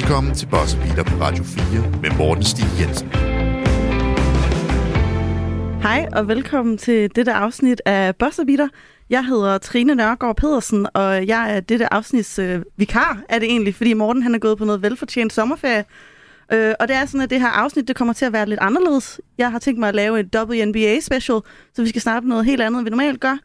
Velkommen til Boss Beater på Radio 4 med Morten Stig Jensen. Hej og velkommen til dette afsnit af Boss Beater. Jeg hedder Trine Nørgaard Pedersen, og jeg er dette afsnits øh, vikar, er det egentlig, fordi Morten han er gået på noget velfortjent sommerferie. Øh, og det er sådan, at det her afsnit det kommer til at være lidt anderledes. Jeg har tænkt mig at lave et WNBA special, så vi skal snakke noget helt andet, end vi normalt gør.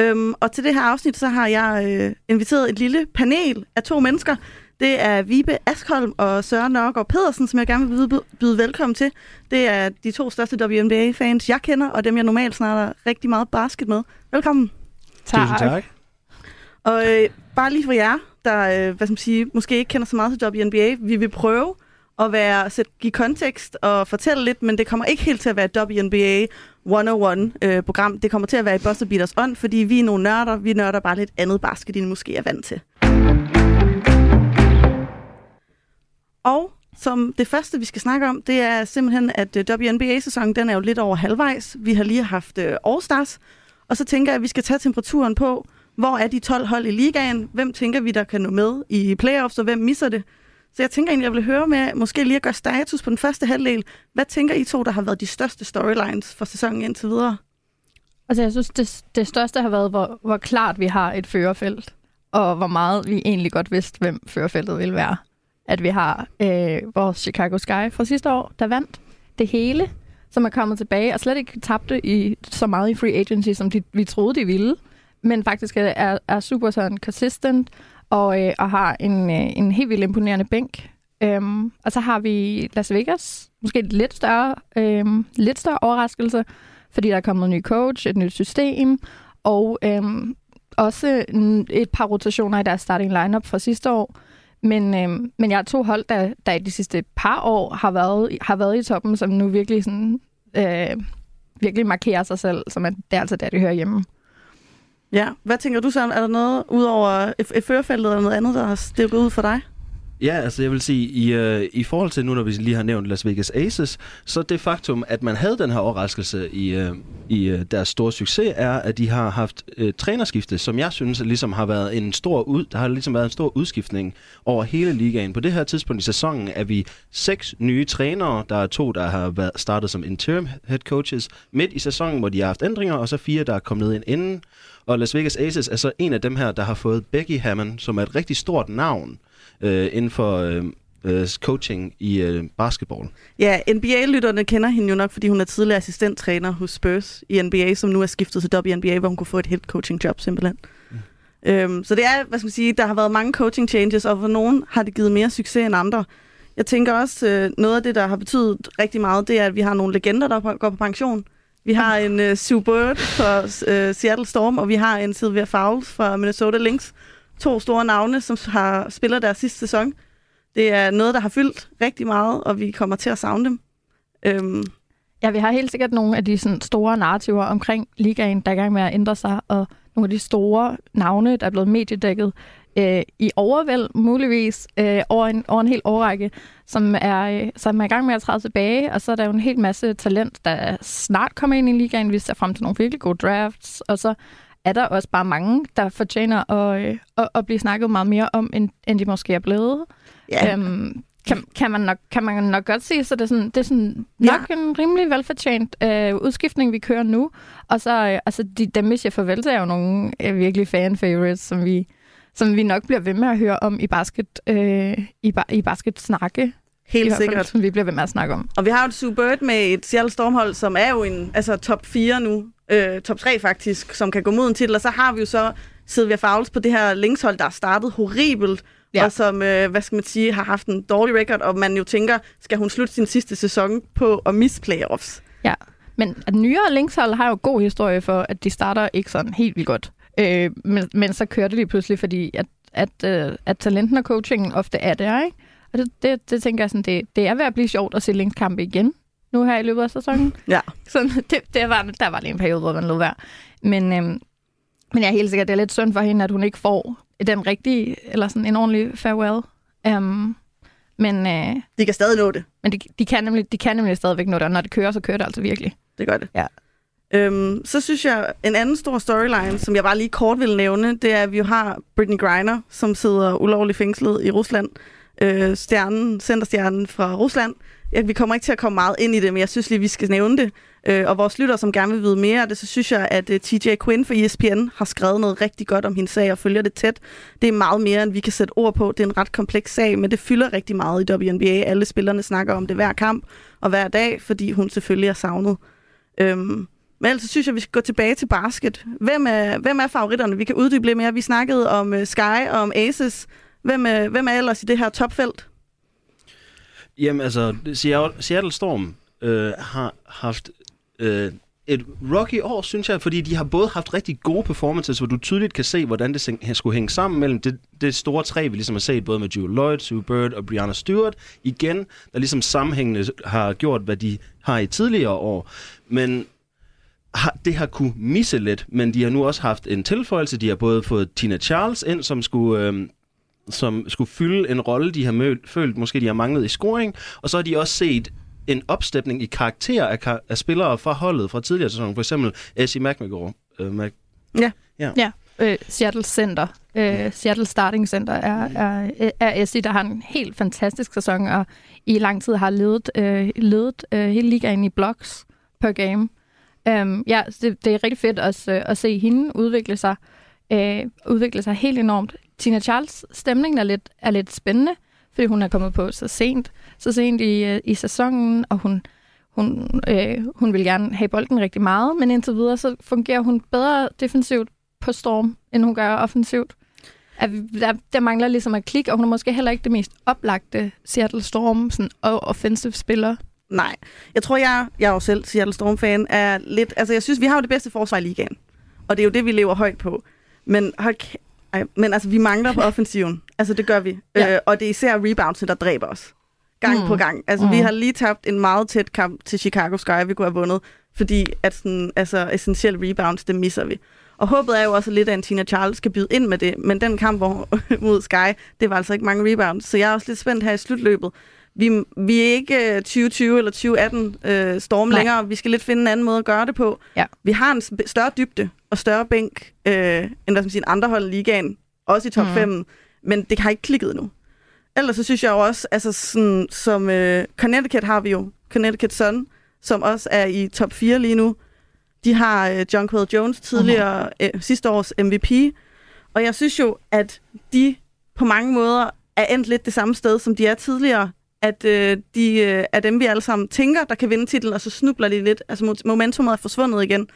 Øhm, og til det her afsnit, så har jeg øh, inviteret et lille panel af to mennesker. Det er Vibe Askholm og Søren Nørgaard Pedersen, som jeg gerne vil byde, byde velkommen til. Det er de to største WNBA-fans, jeg kender, og dem jeg normalt snakker rigtig meget basket med. Velkommen. Tak. Tusind tak. Og øh, bare lige for jer, der øh, hvad skal man sige, måske ikke kender så meget til WNBA, vi vil prøve at være, sæt, give kontekst og fortælle lidt, men det kommer ikke helt til at være et WNBA 101-program. Øh, det kommer til at være i Buster Beaters ånd, fordi vi er nogle nørder. Vi nørder bare lidt andet basket, end I måske er vant til. Og som det første, vi skal snakke om, det er simpelthen, at øh, WNBA-sæsonen den er jo lidt over halvvejs. Vi har lige haft øh, All-Stars, og så tænker jeg, at vi skal tage temperaturen på, hvor er de 12 hold i ligaen? Hvem tænker vi, der kan nå med i playoffs, og hvem misser det? Så jeg tænker egentlig, jeg vil høre med, måske lige at gøre status på den første halvdel. Hvad tænker I to, der har været de største storylines for sæsonen indtil videre? Altså, jeg synes, det, det største har været, hvor, hvor klart vi har et førerfelt, og hvor meget vi egentlig godt vidste, hvem førerfeltet ville være. At vi har øh, vores Chicago Sky fra sidste år, der vandt det hele, som er kommet tilbage, og slet ikke tabte i så meget i free agency, som de, vi troede, de ville, men faktisk er, er super sådan consistent, og, øh, og har en, øh, en helt vildt imponerende bænk. Øhm, og så har vi Las Vegas, måske et lidt større, øhm, lidt større overraskelse, fordi der er kommet en ny coach, et nyt system, og øhm, også et par rotationer i deres starting lineup fra sidste år. Men, øh, men jeg har to hold, der, der i de sidste par år har været, har været i toppen, som nu virkelig, sådan, øh, virkelig markerer sig selv, som at det er altså der, det hører hjemme. Ja, hvad tænker du så? Er der noget ud over førerfeltet eller noget andet, der har stikket ud for dig? Ja, altså jeg vil sige, i, øh, i forhold til nu, når vi lige har nævnt Las Vegas Aces, så det faktum, at man havde den her overraskelse i, øh, i øh, deres store succes, er, at de har haft øh, trænerskifte, som jeg synes ligesom har været en stor ud, der har ligesom været en stor udskiftning over hele ligaen. På det her tidspunkt i sæsonen er vi seks nye trænere. Der er to, der har været startet som interim head coaches midt i sæsonen, hvor de har haft ændringer, og så fire, der er kommet ind inden. Og Las Vegas Aces er så en af dem her, der har fået Becky Hammond, som er et rigtig stort navn øh, inden for øh, øh, coaching i øh, basketball. Ja, NBA-lytterne kender hende jo nok, fordi hun er tidligere assistenttræner hos Spurs i NBA, som nu er skiftet til WNBA, hvor hun kunne få et head coaching job simpelthen. Mm. Øhm, så det er, hvad skal man sige, der har været mange coaching changes, og for nogen har det givet mere succes end andre. Jeg tænker også, øh, noget af det, der har betydet rigtig meget, det er, at vi har nogle legender, der går på pension. Vi har en uh, Sue Bird fra uh, Seattle Storm, og vi har en Sylvia Fowles fra Minnesota Lynx. To store navne, som har spillet deres sidste sæson. Det er noget, der har fyldt rigtig meget, og vi kommer til at savne dem. Øhm. Ja, vi har helt sikkert nogle af de sådan, store narrativer omkring ligaen, der er i gang med at ændre sig, og nogle af de store navne, der er blevet mediedækket øh, i overvæld, muligvis, øh, over, en, over en hel årrække, som er, øh, som er i gang med at træde tilbage, og så er der jo en hel masse talent, der snart kommer ind i ligaen. Vi ser frem til nogle virkelig gode drafts, og så er der også bare mange, der fortjener at, øh, at, at blive snakket meget mere om, end, end de måske er blevet. Yeah. Øhm, kan, kan, man nok, kan man nok godt sige, så det er sådan, det er sådan nok ja. en rimelig velfortjent øh, udskiftning, vi kører nu. Og så, øh, altså, de, dem, hvis jeg farvel til, er jo nogle øh, virkelig fan-favorites, som vi, som vi nok bliver ved med at høre om i basket, øh, i, ba- i basket-snakke. Helt sikkert. Fald, som vi bliver ved med at snakke om. Og vi har jo et Sue Bird med et Seattle Stormhold, som er jo en altså top 4 nu. Øh, top 3 faktisk, som kan gå mod en titel. Og så har vi jo så Sylvia Fowles på det her linkshold, der er startet horribelt. Ja. Og som, øh, hvad skal man sige, har haft en dårlig record, og man jo tænker, skal hun slutte sin sidste sæson på at misse playoffs? Ja, men at nyere linkshold har jo god historie for, at de starter ikke sådan helt vildt godt. Øh, men, men så kører det lige pludselig, fordi at, at, øh, at talenten og coachingen ofte er der, ikke? Og det, det, det tænker jeg sådan, det, det er ved at blive sjovt at se linkskampe igen nu her i løbet af sæsonen. Ja. Så det, det var, der var lige en periode, hvor man lå være. Men, øhm, men jeg er helt sikkert, det er lidt synd for hende, at hun ikke får den rigtige, eller sådan en ordentlig farewell. Um, men, øh, de kan stadig nå det. Men de, de, kan nemlig, de kan nemlig stadigvæk nå det, og når det kører, så kører det altså virkelig. Det gør det. Ja. Øhm, så synes jeg, en anden stor storyline, som jeg bare lige kort vil nævne, det er, at vi jo har Britney Griner, som sidder ulovligt fængslet i Rusland. øh, stjernen, centerstjernen fra Rusland jeg, vi kommer ikke til at komme meget ind i det, men jeg synes lige, vi skal nævne det. Øh, og vores lytter, som gerne vil vide mere af det, så synes jeg, at øh, uh, TJ Quinn fra ESPN har skrevet noget rigtig godt om hendes sag og følger det tæt. Det er meget mere, end vi kan sætte ord på. Det er en ret kompleks sag, men det fylder rigtig meget i WNBA. Alle spillerne snakker om det hver kamp og hver dag, fordi hun selvfølgelig er savnet. Øhm, men ellers synes jeg, vi skal gå tilbage til basket. Hvem er, hvem er favoritterne? Vi kan uddybe lidt mere. Vi snakkede om uh, Sky og om Aces. Hvem, uh, hvem er ellers i det her topfelt? Jamen altså, Seattle, Seattle Storm øh, har haft øh, et rocky år, synes jeg, fordi de har både haft rigtig gode performances, hvor du tydeligt kan se, hvordan det skulle hænge sammen mellem det, det store tre, vi ligesom har set, både med Jewel Lloyd, Sue Bird og Brianna Stewart, igen, der ligesom sammenhængende har gjort, hvad de har i tidligere år. Men har, det har kunne misse lidt, men de har nu også haft en tilføjelse. De har både fået Tina Charles ind, som skulle... Øh, som skulle fylde en rolle, de har mødt, følt, måske de har manglet i scoring, og så har de også set en opstepning i karakter af, kar- af spillere fra holdet fra tidligere sæsoner. For eksempel Essie McMcGraw. Uh, Mac- ja. Ja. ja. Uh, Seattle Center. Uh, Seattle Starting Center er, er, er Essie, der har en helt fantastisk sæson, og i lang tid har ledet, uh, ledet uh, hele ligaen i blocks per game. Um, ja, det, det er rigtig fedt at, uh, at se hende udvikle sig, uh, udvikle sig helt enormt. Tina Charles stemningen er lidt, er lidt spændende, fordi hun er kommet på så sent, så sent i, øh, i sæsonen, og hun, hun, øh, hun vil gerne have bolden rigtig meget, men indtil videre så fungerer hun bedre defensivt på Storm, end hun gør offensivt. At der, der mangler ligesom at klikke, og hun er måske heller ikke det mest oplagte Seattle Storm sådan, og offensive spiller. Nej. Jeg tror, jeg, jeg er jo selv Seattle Storm-fan, er lidt... Altså, jeg synes, vi har jo det bedste forsvar i ligaen. Og det er jo det, vi lever højt på. Men hold, ej, men altså, vi mangler på offensiven. Altså, det gør vi. Ja. Øh, og det er især reboundsene, der dræber os. Gang mm. på gang. Altså, mm. vi har lige tabt en meget tæt kamp til Chicago Sky, vi kunne have vundet. Fordi at sådan, altså, essentielle rebounds, det misser vi. Og håbet er jo også lidt, at Tina Charles skal byde ind med det. Men den kamp hvor, mod Sky, det var altså ikke mange rebounds. Så jeg er også lidt spændt her i slutløbet. Vi, vi er ikke 2020 øh, eller 2018 øh, storm Nej. længere. Vi skal lidt finde en anden måde at gøre det på. Ja. Vi har en større dybde og større bænk, øh, end der, som siger, andre hold i ligaen. Også i top mm. 5. Men det har ikke klikket nu. Ellers så synes jeg jo også, altså sådan, som øh, Connecticut har vi jo, Connecticut Sun, som også er i top 4 lige nu. De har øh, John Quill Jones, tidligere uh-huh. øh, sidste års MVP. Og jeg synes jo, at de på mange måder er endt lidt det samme sted, som de er tidligere at øh, de øh, er dem, vi alle sammen tænker, der kan vinde titlen, og så snubler de lidt. Altså momentumet er forsvundet igen.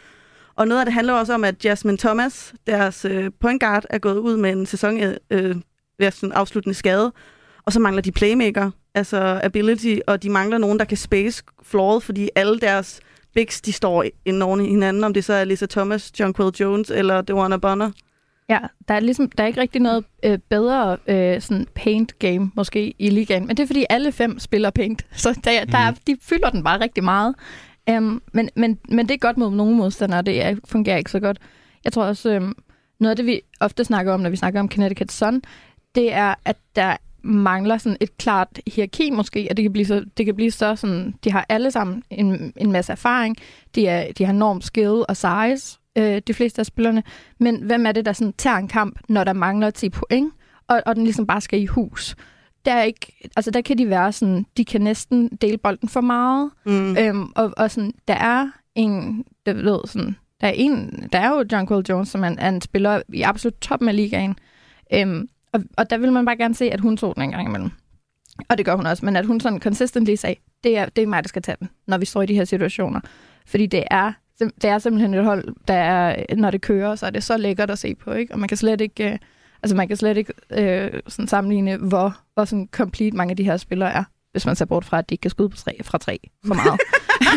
Og noget af det handler også om, at Jasmine Thomas, deres øh, point guard, er gået ud med en sæson øh, øh sådan afsluttende skade. Og så mangler de playmaker, altså ability, og de mangler nogen, der kan space flooret, fordi alle deres bigs, de står inden i hinanden, om det så er Lisa Thomas, John Quill Jones eller Dewana Bonner. Ja, der er, ligesom, der er ikke rigtig noget øh, bedre øh, sådan paint game måske i ligaen, men det er fordi alle fem spiller paint, så der, der er, mhm. de fylder den bare rigtig meget. Um, men, men, men det er godt mod nogle modstandere, det er, fungerer ikke så godt. Jeg tror også, øhm, noget af det, vi ofte snakker om, når vi snakker om Connecticut Sun, det er, at der mangler sådan et klart hierarki måske, at det kan blive så, det kan blive så sådan, de har alle sammen en, en masse erfaring, de, er, de har enorm skill og size, øh, de fleste af spillerne. Men hvem er det, der sådan tager en kamp, når der mangler 10 point, og, og den ligesom bare skal i hus? Der, er ikke, altså der kan de være sådan, de kan næsten dele bolden for meget. Mm. Øhm, og, og sådan, der er en, der ved sådan, der er en, der er jo John Quill Jones, som er en, er en spiller i absolut toppen af ligaen. Øhm, og, og der vil man bare gerne se, at hun tog den en gang imellem. Og det gør hun også, men at hun sådan consistently sagde, det er, det er mig, der skal tage den, når vi står i de her situationer. Fordi det er det er simpelthen et hold, der er, når det kører, så er det så lækkert at se på, ikke? Og man kan slet ikke, øh, altså man kan slet ikke øh, sådan sammenligne, hvor, hvor sådan complete mange af de her spillere er, hvis man ser bort fra, at de ikke kan skyde på tre, fra tre for meget.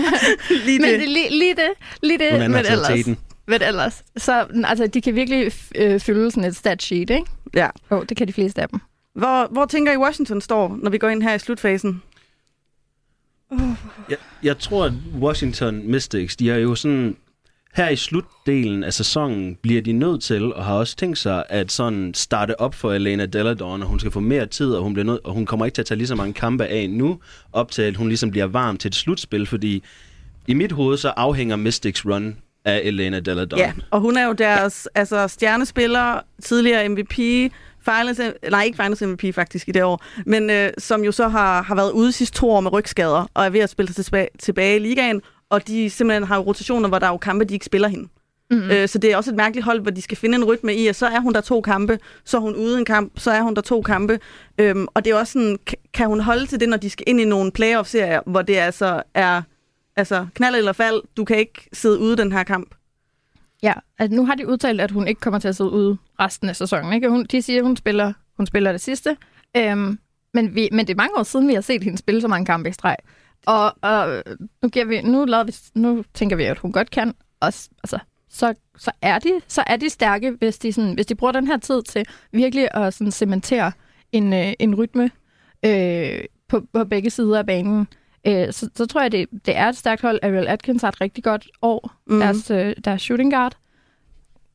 lige det. Men det, lige, lige det, lige det, men ellers, men ellers. Så altså, de kan virkelig øh, fylde sådan et stat sheet, ikke? Ja. Jo, det kan de fleste af dem. Hvor, hvor tænker I Washington står, når vi går ind her i slutfasen? Jeg, jeg tror, at Washington Mystics, de har jo sådan... Her i slutdelen af sæsonen bliver de nødt til, og har også tænkt sig, at sådan starte op for Elena Deladon, og hun skal få mere tid, og hun, bliver nødt, og hun kommer ikke til at tage lige så mange kampe af nu, op til at hun ligesom bliver varm til et slutspil, fordi i mit hoved så afhænger Mystics run af Elena Deladon. Ja, og hun er jo deres altså, stjernespiller, tidligere MVP, finals, nej ikke finals MVP faktisk i det år, men øh, som jo så har, har været ude de sidste to år med rygskader, og er ved at spille sig tilbage, tilbage i ligaen, og de simpelthen har jo rotationer, hvor der er jo kampe, de ikke spiller hende. Mm-hmm. Øh, så det er også et mærkeligt hold, hvor de skal finde en rytme i, at så er hun der to kampe, så er hun ude en kamp, så er hun der to kampe. Øhm, og det er også sådan, kan hun holde til det, når de skal ind i nogle playoff-serier, hvor det altså er altså, knald eller fald, du kan ikke sidde ude den her kamp. Ja, altså nu har de udtalt, at hun ikke kommer til at sidde ude resten af sæsonen. Ikke? Hun, de siger, at hun spiller, hun spiller det sidste. Øhm, men, vi, men det er mange år siden, vi har set hende spille så mange kampe i streg. Og, og nu, giver vi, nu, lader vi, nu tænker vi, at hun godt kan. Og, altså, så, så, er de, så er de stærke, hvis de, sådan, hvis de bruger den her tid til virkelig at sådan, cementere en, øh, en rytme øh, på, på begge sider af banen. Øh, så, så tror jeg, det, det er et stærkt hold. Ariel Atkins har et rigtig godt år, mm. deres, øh, deres shooting guard.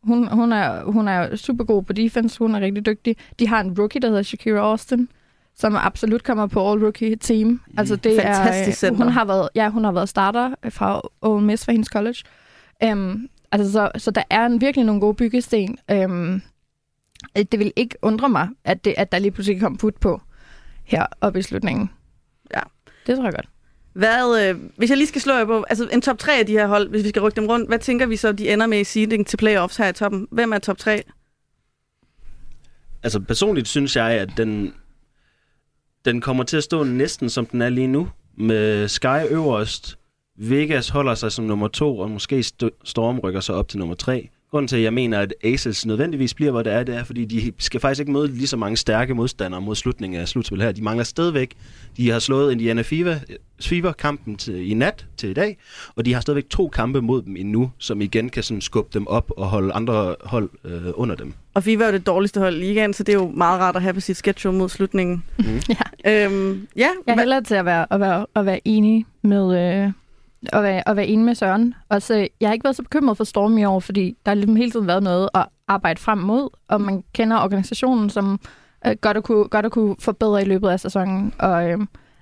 Hun, hun, er, hun er super god på defense, hun er rigtig dygtig. De har en rookie, der hedder Shakira Austin, som absolut kommer på all-rookie team. Mm. Altså, det Fantastisk er, hun har været, ja, hun har været starter fra Ole Miss for hendes college. Um, altså, så, så der er en, virkelig nogle gode byggesten. Um, det vil ikke undre mig, at, det, at der lige pludselig kom put på her oppe i slutningen. Ja. Det tror jeg godt. Hvad, øh, hvis jeg lige skal slå jer på, altså en top 3 af de her hold, hvis vi skal rykke dem rundt, hvad tænker vi så, de ender med i seeding til playoffs her i toppen? Hvem er top 3? Altså personligt synes jeg, at den, den kommer til at stå næsten som den er lige nu, med Sky øverst, Vegas holder sig som nummer to, og måske St- Storm rykker sig op til nummer tre. Grunden til, at jeg mener, at Aces nødvendigvis bliver, hvor det er, det er, fordi de skal faktisk ikke møde lige så mange stærke modstandere mod slutningen af slutspil her. De mangler stadigvæk. De har slået Indiana Fever, Fever-kampen til, i nat til i dag, og de har stadigvæk to kampe mod dem endnu, som igen kan sådan skubbe dem op og holde andre hold øh, under dem. Og Fever er jo det dårligste hold i ligaen, så det er jo meget rart at have på sit schedule mod slutningen. Mm. ja. Øhm, ja. Jeg er hellere til at være, at være, at være enig med... Øh at være, at være enig med Søren. Og så, jeg har ikke været så bekymret for Storm i år, fordi der har ligesom hele tiden været noget at arbejde frem mod, og man kender organisationen som øh, godt, at kunne, godt at kunne forbedre i løbet af sæsonen. Og, øh,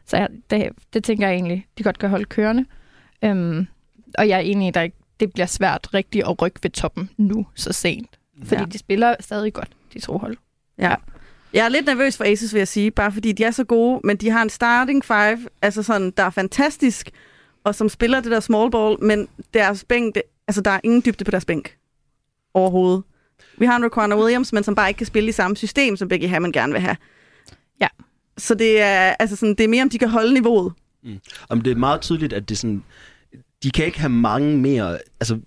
så jeg, det, det tænker jeg egentlig, de godt kan holde kørende. Øhm, og jeg er enig i, at det bliver svært rigtigt at rykke ved toppen nu så sent. Fordi ja. de spiller stadig godt, de to hold. Ja. Jeg er lidt nervøs for Aces, vil jeg sige, bare fordi de er så gode, men de har en starting five, altså sådan, der er fantastisk, og som spiller det der small ball, men deres bænk, det, altså der er ingen dybde på deres bænk overhovedet. Vi har en Raquan Williams, men som bare ikke kan spille i samme system, som Becky Hammond gerne vil have. Ja. Så det er, altså sådan, det er mere, om de kan holde niveauet. Mm. Om det er meget tydeligt, at det sådan, de kan ikke have mange mere, altså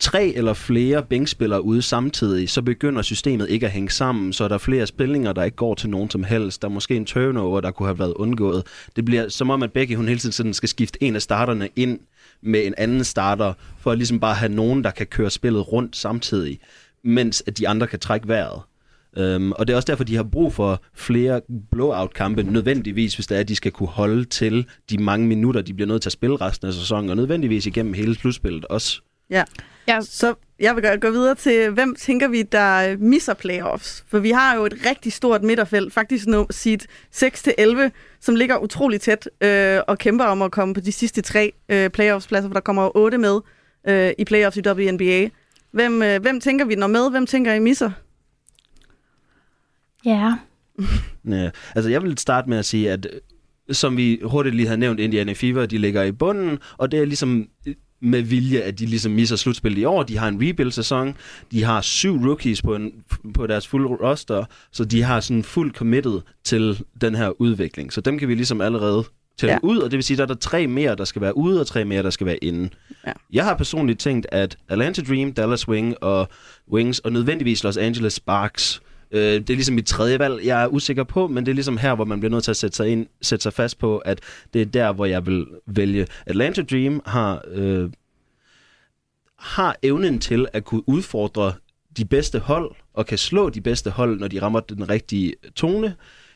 tre eller flere bænkspillere ude samtidig, så begynder systemet ikke at hænge sammen, så er der flere spillinger, der ikke går til nogen som helst. Der er måske en turnover, der kunne have været undgået. Det bliver som om, at Becky hun hele tiden sådan skal skifte en af starterne ind med en anden starter, for at ligesom bare have nogen, der kan køre spillet rundt samtidig, mens at de andre kan trække vejret. Um, og det er også derfor, de har brug for flere blowout-kampe, nødvendigvis, hvis det er, at de skal kunne holde til de mange minutter, de bliver nødt til at spille resten af sæsonen, og nødvendigvis igennem hele slutspillet også. Ja. ja. Så jeg vil gå videre til, hvem tænker vi, der misser playoffs? For vi har jo et rigtig stort midterfelt, faktisk nu seed 6-11, som ligger utrolig tæt øh, og kæmper om at komme på de sidste tre øh, playoffs-pladser, for der kommer jo otte med øh, i playoffs i WNBA. Hvem, øh, hvem tænker vi når med? Hvem tænker I misser? Ja. ja. Altså, jeg vil starte med at sige, at øh, som vi hurtigt lige har nævnt, Indiana Fever, de ligger i bunden, og det er ligesom med vilje, at de ligesom misser slutspillet i år. De har en rebuild-sæson. De har syv rookies på, en, på deres fuld roster, så de har sådan fuldt committed til den her udvikling. Så dem kan vi ligesom allerede tælle ja. ud, og det vil sige, at der er der tre mere, der skal være ude, og tre mere, der skal være inde. Ja. Jeg har personligt tænkt, at Atlanta Dream, Dallas Wing og Wings, og nødvendigvis Los Angeles Sparks, Øh, det er ligesom mit tredje valg, jeg er usikker på, men det er ligesom her, hvor man bliver nødt til at sætte sig, ind, sætte sig fast på, at det er der, hvor jeg vil vælge. Atlanta Dream har, øh, har evnen til at kunne udfordre de bedste hold, og kan slå de bedste hold, når de rammer den rigtige tone.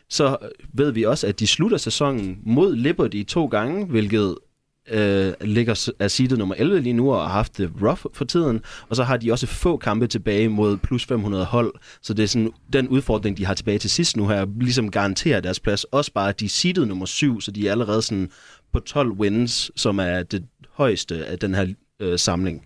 Så ved vi også, at de slutter sæsonen mod Liberty to gange, hvilket øh, ligger er seedet nummer 11 lige nu og har haft det rough for tiden. Og så har de også få kampe tilbage mod plus 500 hold. Så det er sådan den udfordring, de har tilbage til sidst nu her, ligesom garanterer deres plads. Også bare, at de er seedet nummer 7, så de er allerede sådan på 12 wins, som er det højeste af den her øh, samling.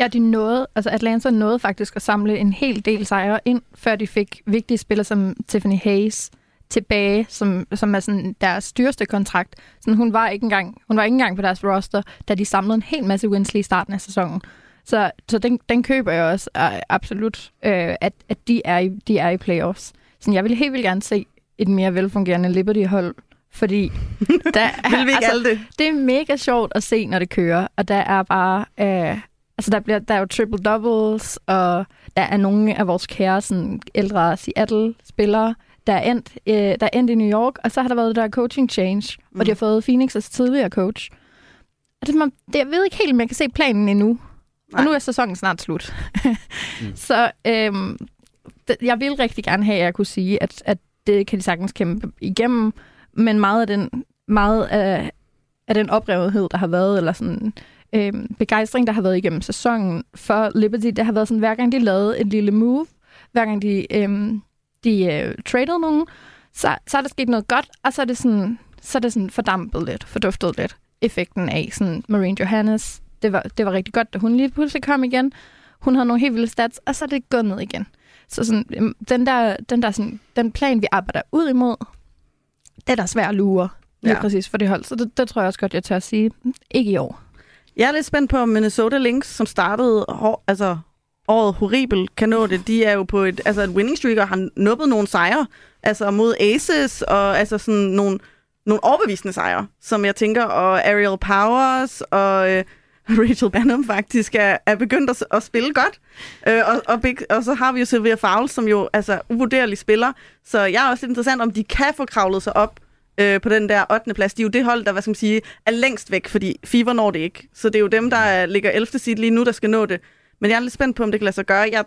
Ja, de nåede, altså Atlanta nåede faktisk at samle en hel del sejre ind, før de fik vigtige spillere som Tiffany Hayes tilbage, som, som er sådan deres dyreste kontrakt. Sådan, hun, var ikke engang, hun var ikke engang på deres roster, da de samlede en hel masse wins lige i starten af sæsonen. Så, så den, den køber jeg også absolut, uh, at, at de, er i, de er i playoffs. Så jeg vil helt vildt gerne se et mere velfungerende Liberty-hold, fordi der er, Vil vi ikke altså, det? det er mega sjovt at se, når det kører, og der er bare... Øh, altså, der, bliver, der er jo triple doubles, og der er nogle af vores kære sådan, ældre Seattle-spillere, der er, endt, øh, der er endt i New York, og så har der været det der coaching change, mm. hvor de har fået Phoenix' tidligere coach. Og det, om- det, jeg ved ikke helt, om jeg kan se planen endnu. Nej. Og nu er sæsonen snart slut. mm. Så øhm, jeg vil rigtig gerne have, at jeg kunne sige, at, at det kan de sagtens kæmpe igennem, men meget af den, meget af, af den oprevethed, der har været, eller sådan øhm, begejstring, der har været igennem sæsonen for Liberty, det har været sådan, hver gang de lavede et lille move, hver gang de, øhm, de øh, traded nogen, så, så er der sket noget godt, og så er det sådan, så er det sådan fordampet lidt, forduftet lidt, effekten af sådan Marine Johannes. Det var, det var rigtig godt, da hun lige pludselig kom igen. Hun havde nogle helt vilde stats, og så er det gået ned igen. Så sådan, øhm, den der, den der sådan, den plan, vi arbejder ud imod, det er der svært at lure. Lige Ja. præcis for det hold. Så det, det tror jeg også godt, jeg tør at sige. Ikke i år. Jeg er lidt spændt på, Minnesota Lynx, som startede hår, altså, året horribelt, kan nå det. De er jo på et, altså et winning streak og har nuppet nogle sejre altså mod Aces og altså sådan nogle, nogle overbevisende sejre, som jeg tænker, og Ariel Powers og øh, Rachel Bannum faktisk er, er begyndt at, at spille godt. Øh, og, og, big, og så har vi jo Sylvia Fowles, som jo altså uvurderlig spiller. Så jeg er også lidt interessant, om de kan få kravlet sig op øh, på den der 8. plads. De er jo det hold, der hvad skal man sige, er længst væk, fordi Fever når det ikke. Så det er jo dem, der ligger 11. sit lige nu, der skal nå det. Men jeg er lidt spændt på, om det kan lade sig gøre. Jeg,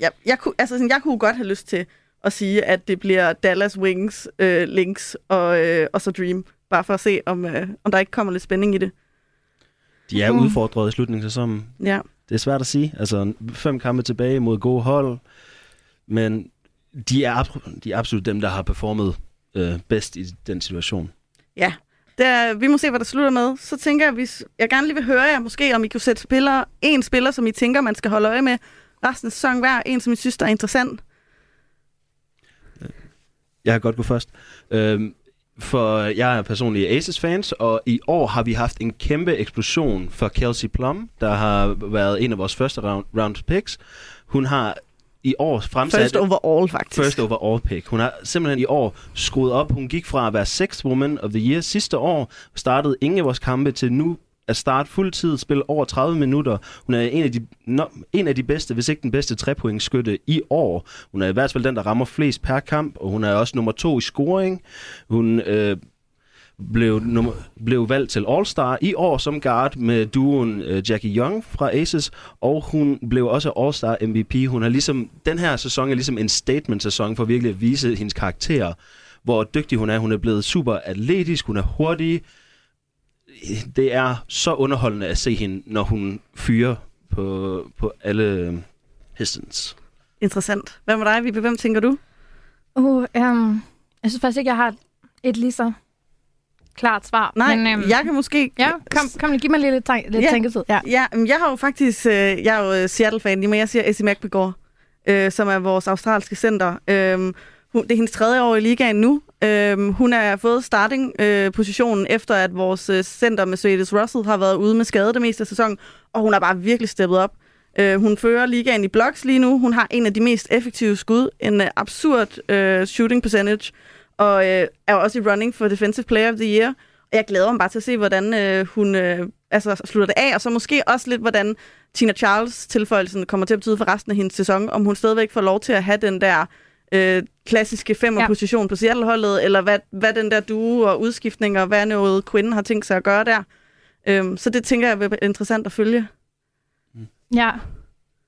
jeg, jeg, kunne, altså, sådan, jeg kunne godt have lyst til at sige, at det bliver Dallas Wings, øh, Lynx og, øh, og så Dream. Bare for at se, om, øh, om der ikke kommer lidt spænding i det. De er Mm. udfordret i slutningen af sæsonen. Ja. Det er svært at sige. Altså, fem kampe tilbage mod gode hold. Men de er, de er absolut dem, der har performet øh, bedst i den situation. Ja, det er, vi må se, hvad der slutter med. Så tænker jeg, hvis jeg gerne lige vil høre jer, måske om I kunne sætte spillere, en spiller, som I tænker, man skal holde øje med resten af sæsonen hver. En, som I synes, der er interessant. Jeg kan godt gå først. Øhm, for jeg er personlig Aces-fans, og i år har vi haft en kæmpe eksplosion for Kelsey Plum, der har været en af vores første round, round picks. Hun har i år fremsat... First overall, faktisk. First overall pick. Hun har simpelthen i år skruet op. Hun gik fra at være sixth woman of the year sidste år, startede ingen af vores kampe til nu at starte fuldtid, spille over 30 minutter. Hun er en af de, no, en af de bedste, hvis ikke den bedste trepointsskytte i år. Hun er i hvert fald den, der rammer flest per kamp, og hun er også nummer to i scoring. Hun øh, blev, nummer, blev valgt til All-Star i år som guard med duoen øh, Jackie Young fra Aces, og hun blev også All-Star MVP. Hun har ligesom, den her sæson er ligesom en statement-sæson for virkelig at vise hendes karakter, hvor dygtig hun er. Hun er blevet super atletisk, hun er hurtig. Det er så underholdende at se hende, når hun fyrer på, på alle øh, Pistons. Interessant. Hvad med dig, Vibe? Hvem tænker du? Uh, um, jeg synes faktisk ikke, jeg har et lige så klart svar. Nej, men, øhm, jeg kan måske... Ja, kom, kom lige, giv mig lige lidt, lidt Ja. tænketid. Ja. Ja, jeg har jo faktisk... Øh, jeg er jo øh, Seattle-fan, men jeg siger Essie McBegor, øh, som er vores australske center. Øh, hun, det er hendes tredje år i ligaen nu. Øh, hun har fået starting-positionen efter, at vores øh, center Mercedes Russell har været ude med skade det meste af sæsonen, og hun har bare virkelig steppet op. Øh, hun fører ligaen i blocks lige nu. Hun har en af de mest effektive skud, en øh, absurd øh, shooting percentage, og øh, er også i running for Defensive Player of the Year. Og jeg glæder mig bare til at se, hvordan øh, hun øh, altså, slutter det af, og så måske også lidt, hvordan Tina Charles-tilføjelsen kommer til at betyde for resten af hendes sæson, om hun stadigvæk får lov til at have den der øh, klassiske femmerposition ja. på Seattle-holdet, eller hvad, hvad den der duo og udskiftning, og hvad noget Quinn har tænkt sig at gøre der. Øhm, så det tænker jeg vil være interessant at følge. ja.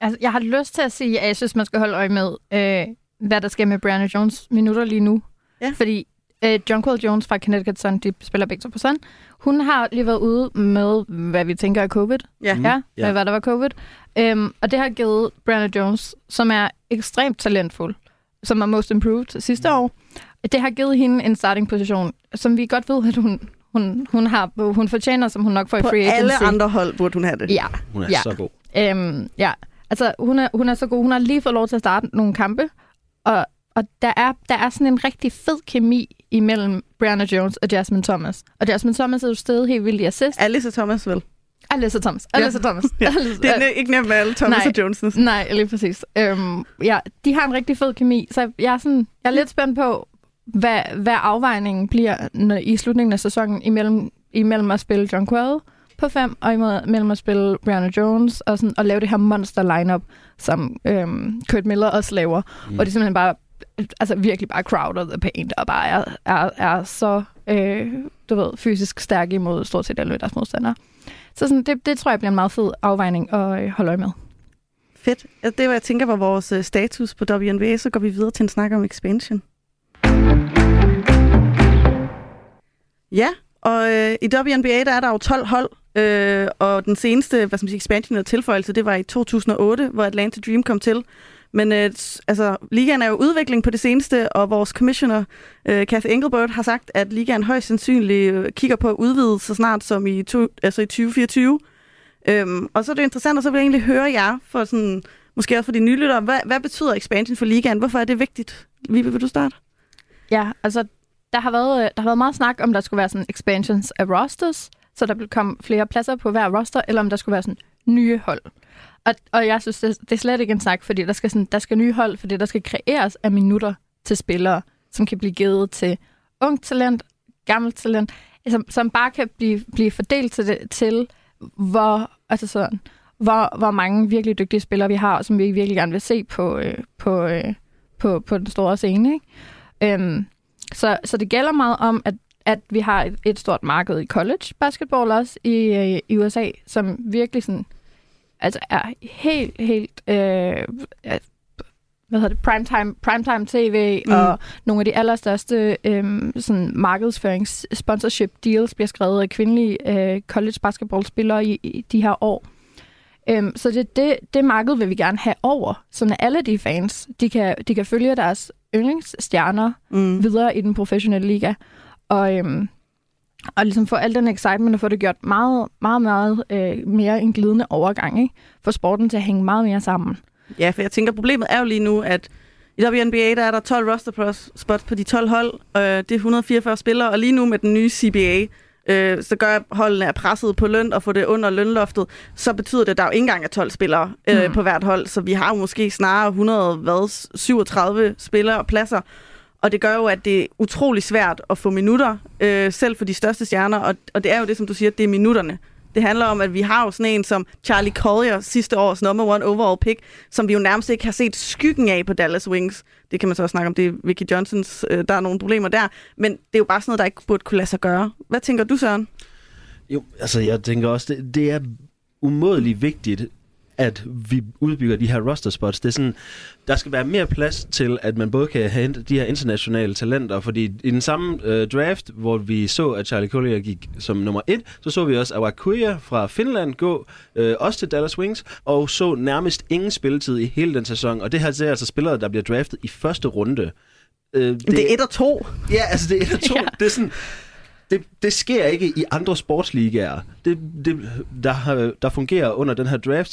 Altså, jeg har lyst til at sige, at jeg synes, man skal holde øje med, øh, hvad der sker med Brianna Jones minutter lige nu. Ja. Fordi øh, John Cole Jones fra Connecticut Sun, de spiller begge to på Sun, hun har lige været ude med, hvad vi tænker er covid. Ja. Mm. Ja, Ja. ja. hvad der var covid. Øhm, og det har givet Brianna Jones, som er ekstremt talentfuld, som er most improved sidste år, det har givet hende en starting position, som vi godt ved, at hun, hun, hun, har, hun fortjener, som hun nok får På i free agency. alle andre hold burde hun have det. Ja, Hun er Ja. så god. Øhm, ja, altså hun er, hun er så god. Hun har lige fået lov til at starte nogle kampe, og, og der, er, der er sådan en rigtig fed kemi imellem Brianna Jones og Jasmine Thomas. Og Jasmine Thomas er jo stedet helt vildt i assist. Alice og Thomas vel? Alyssa Thomas. Alyssa Thomas. Ja, Alyssa- Det er ne- ikke nemt med alle Thomas Nej. og Jones. Nej, lige præcis. Øhm, ja, de har en rigtig fed kemi, så jeg er, sådan, jeg er lidt spændt på, hvad, hvad afvejningen bliver når, i slutningen af sæsonen imellem, imellem at spille John Quell på fem, og imellem imellem at spille Brianna Jones, og, sådan, og lave det her monster lineup som øhm, Kurt Miller også laver, mm. hvor de simpelthen bare altså virkelig bare crowder the paint, og bare er, er, er så øh, du ved, fysisk stærke imod stort set alle deres modstandere. Så sådan, det, det tror jeg bliver en meget fed afvejning at øh, holde øje med. Fedt. Det var, hvad jeg tænker var vores øh, status på WNBA, så går vi videre til en snak om expansion. Ja, og øh, i WNBA der er der jo 12 hold, øh, og den seneste hvad skal man sige, expansion eller tilføjelse, det var i 2008, hvor Atlanta Dream kom til. Men øh, altså, ligaen er jo udvikling på det seneste, og vores commissioner, øh, Kathy Engelbert, har sagt, at ligaen højst sandsynligt øh, kigger på at udvide så snart som i, to, altså i 2024. Øhm, og så er det interessant, og så vil jeg egentlig høre jer, for sådan, måske også for de nye lyttere, hvad, hvad betyder expansion for ligaen? Hvorfor er det vigtigt? Vibe, vil du starte? Ja, altså, der har, været, øh, der har været meget snak om, der skulle være sådan expansions af rosters, så der ville komme flere pladser på hver roster, eller om der skulle være sådan nye hold. Og, og jeg synes, det, det er slet ikke en snak, fordi der skal, sådan, der skal nye hold, fordi der skal kreeres af minutter til spillere, som kan blive givet til ung talent, gammelt talent, som, som bare kan blive, blive fordelt til, det, til hvor, altså sådan, hvor, hvor mange virkelig dygtige spillere vi har, og som vi virkelig gerne vil se på, øh, på, øh, på, på den store scene. Ikke? Øhm, så, så det gælder meget om, at, at vi har et, et stort marked i college basketball også i, øh, i USA, som virkelig sådan, altså er helt, helt, øh, hvad hedder det, primetime, primetime tv, Mm. og nogle af de allerstørste øh, sådan markedsførings sponsorship deals bliver skrevet af kvindelige øh, college basketballspillere i, i de her år. Øhm, så det, det, det marked vil vi gerne have over, så alle de fans, de kan, de kan følge deres yndlingsstjerner Mm. videre i den professionelle liga. Og, øhm, og ligesom få al den excitement og få det gjort meget, meget, meget øh, mere en glidende overgang. Ikke? For sporten til at hænge meget mere sammen. Ja, for jeg tænker, problemet er jo lige nu, at i WNBA, der er der 12 roster spots på de 12 hold. Øh, det er 144 spillere, og lige nu med den nye CBA, øh, så gør holdene er presset på løn og få det under lønloftet, så betyder det, at der jo ikke engang er 12 spillere øh, Mm. på hvert hold, så vi har jo måske snarere 100, hvad, 37 spillere og pladser, og det gør jo, at det er utrolig svært at få minutter, øh, selv for de største stjerner, og, og det er jo det, som du siger, det er minutterne. Det handler om, at vi har jo sådan en som Charlie Collier, sidste års number one overall pick, som vi jo nærmest ikke har set skyggen af på Dallas Wings. Det kan man så også snakke om, det er Vicky Johnsons, øh, der er nogle problemer der. Men det er jo bare sådan noget, der ikke burde kunne lade sig gøre. Hvad tænker du, Søren? Jo, altså jeg tænker også, det, det er umådeligt vigtigt, at vi udbygger de her roster spots. Det er sådan, der skal være mere plads til, at man både kan hente de her internationale talenter, fordi i den samme øh, draft, hvor vi så, at Charlie Collier gik som nummer et, så så vi også Awakuya fra Finland gå øh, også til Dallas Wings, og så nærmest ingen spilletid i hele den sæson. Og det her er altså spillere, der bliver draftet i første runde. Øh, det, Det, er et og to. Ja, altså det er et af to. Ja. Det er sådan... Det, det sker ikke i andre sportsligaer. Det, det, der, der fungerer under den her draft,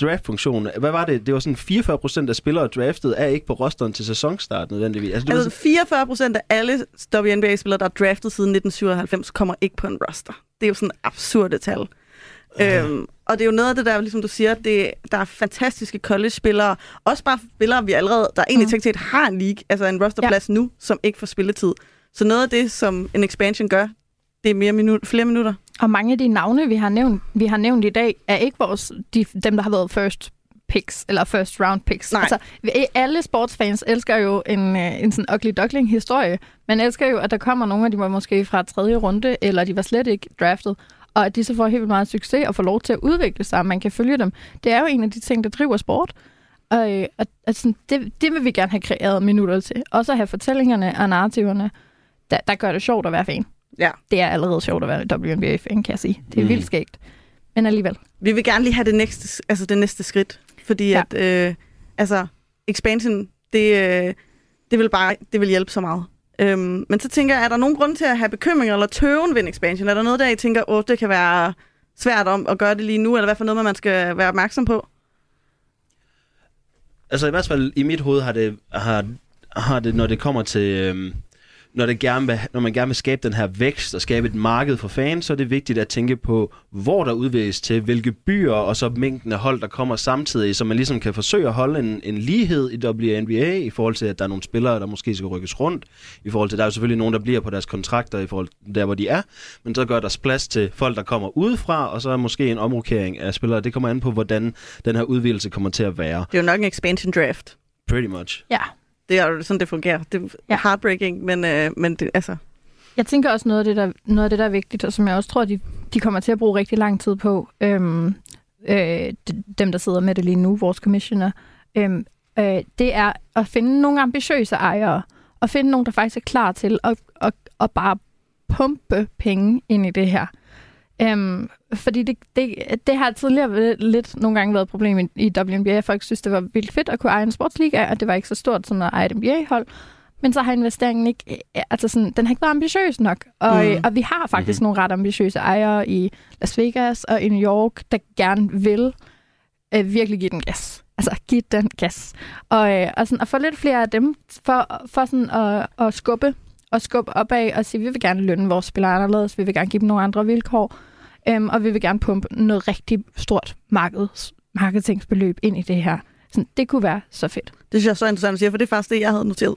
draft-funktion. Hvad var det? Det var sådan 44 procent af spillere draftet er ikke på rosteren til sæsonstart nødvendigvis. Altså, det var Altså 44 procent af alle WNBA-spillere, der er draftet siden 1997, kommer ikke på en roster. Det er jo sådan absurde tal. Øhm, og det er jo noget af det der, ligesom du siger, det, der er fantastiske college-spillere. Også bare spillere, vi allerede, der egentlig Mm. teknisk set har en league, altså en rosterplads ja. nu, som ikke får spilletid. Så noget af det, som en expansion gør, det er mere minut, flere minutter. Og mange af de navne, vi har nævnt, vi har nævnt i dag, er ikke vores, de, dem, der har været first picks, eller first round picks. Nej. Altså, alle sportsfans elsker jo en, øh, en sådan ugly duckling historie. Man elsker jo, at der kommer nogle af de var måske fra tredje runde, eller de var slet ikke draftet, og at de så får helt vildt meget succes og får lov til at udvikle sig, og man kan følge dem. Det er jo en af de ting, der driver sport. Og øh, at sådan, det, det vil vi gerne have kreeret minutter til. Også at have fortællingerne og narrativerne, der, der gør det sjovt at være fan. Ja. Det er allerede sjovt at være WNBA-fan, kan jeg sige. Det er Mm. vildt skægt. Men alligevel. Vi vil gerne lige have det næste, altså det næste skridt, fordi ja. Ja. at, øh, altså, expansion, det, øh, det vil bare, det vil hjælpe så meget. Øhm, men så tænker jeg, er der nogen grund til at have bekymringer eller tøven ved en expansion? Er der noget, der I tænker, åh, det kan være svært om at gøre det lige nu, eller hvad for noget, man skal være opmærksom på? Altså i hvert fald i mit hoved har det, har, har det når det kommer til... Øhm, når, det gerne vil, når man gerne vil skabe den her vækst og skabe et marked for fans, så er det vigtigt at tænke på, hvor der udvæges til, hvilke byer og så mængden af hold, der kommer samtidig, så man ligesom kan forsøge at holde en, en lighed i WNBA i forhold til, at der er nogle spillere, der måske skal rykkes rundt, i forhold til, der er jo selvfølgelig nogen, der bliver på deres kontrakter i forhold til der, hvor de er, men så gør der plads til folk, der kommer udefra, og så er måske en omrokering af spillere. Det kommer an på, hvordan den her udvidelse kommer til at være. Det er jo nok en expansion draft. Pretty much. Ja, Det er jo sådan, det fungerer. Det er Ja. heartbreaking, men, øh, men det, altså... Jeg tænker også noget af det, der, noget af det, der er vigtigt, og som jeg også tror, de, de kommer til at bruge rigtig lang tid på, øhm, øh, dem, der sidder med det lige nu, vores commissioner, øhm, øh, det er at finde nogle ambitiøse ejere, og finde nogen, der faktisk er klar til at, at, at bare pumpe penge ind i det her. Øhm, fordi det, det, det har tidligere lidt nogle gange været et problem i, i WNBA. Folk synes, det var vildt fedt at kunne eje en sportsliga, og det var ikke så stort som at eje et NBA-hold. Men så har investeringen ikke, øh, altså sådan, den har ikke været ambitiøs nok. Og, Mm. mm. og vi har faktisk mm-hmm. nogle ret ambitiøse ejere i Las Vegas og i New York, der gerne vil øh, virkelig give den gas. Altså give den gas. Og, øh, og, sådan, at få lidt flere af dem, for, for sådan at, at skubbe og skubbe opad og sige, vi vil gerne lønne vores spillere anderledes, vi vil gerne give dem nogle andre vilkår, øhm, og vi vil gerne pumpe noget rigtig stort markeds, marketingsbeløb ind i det her. Sådan, det kunne være så fedt. Det synes jeg er så interessant at sige, for det er faktisk det, jeg havde noteret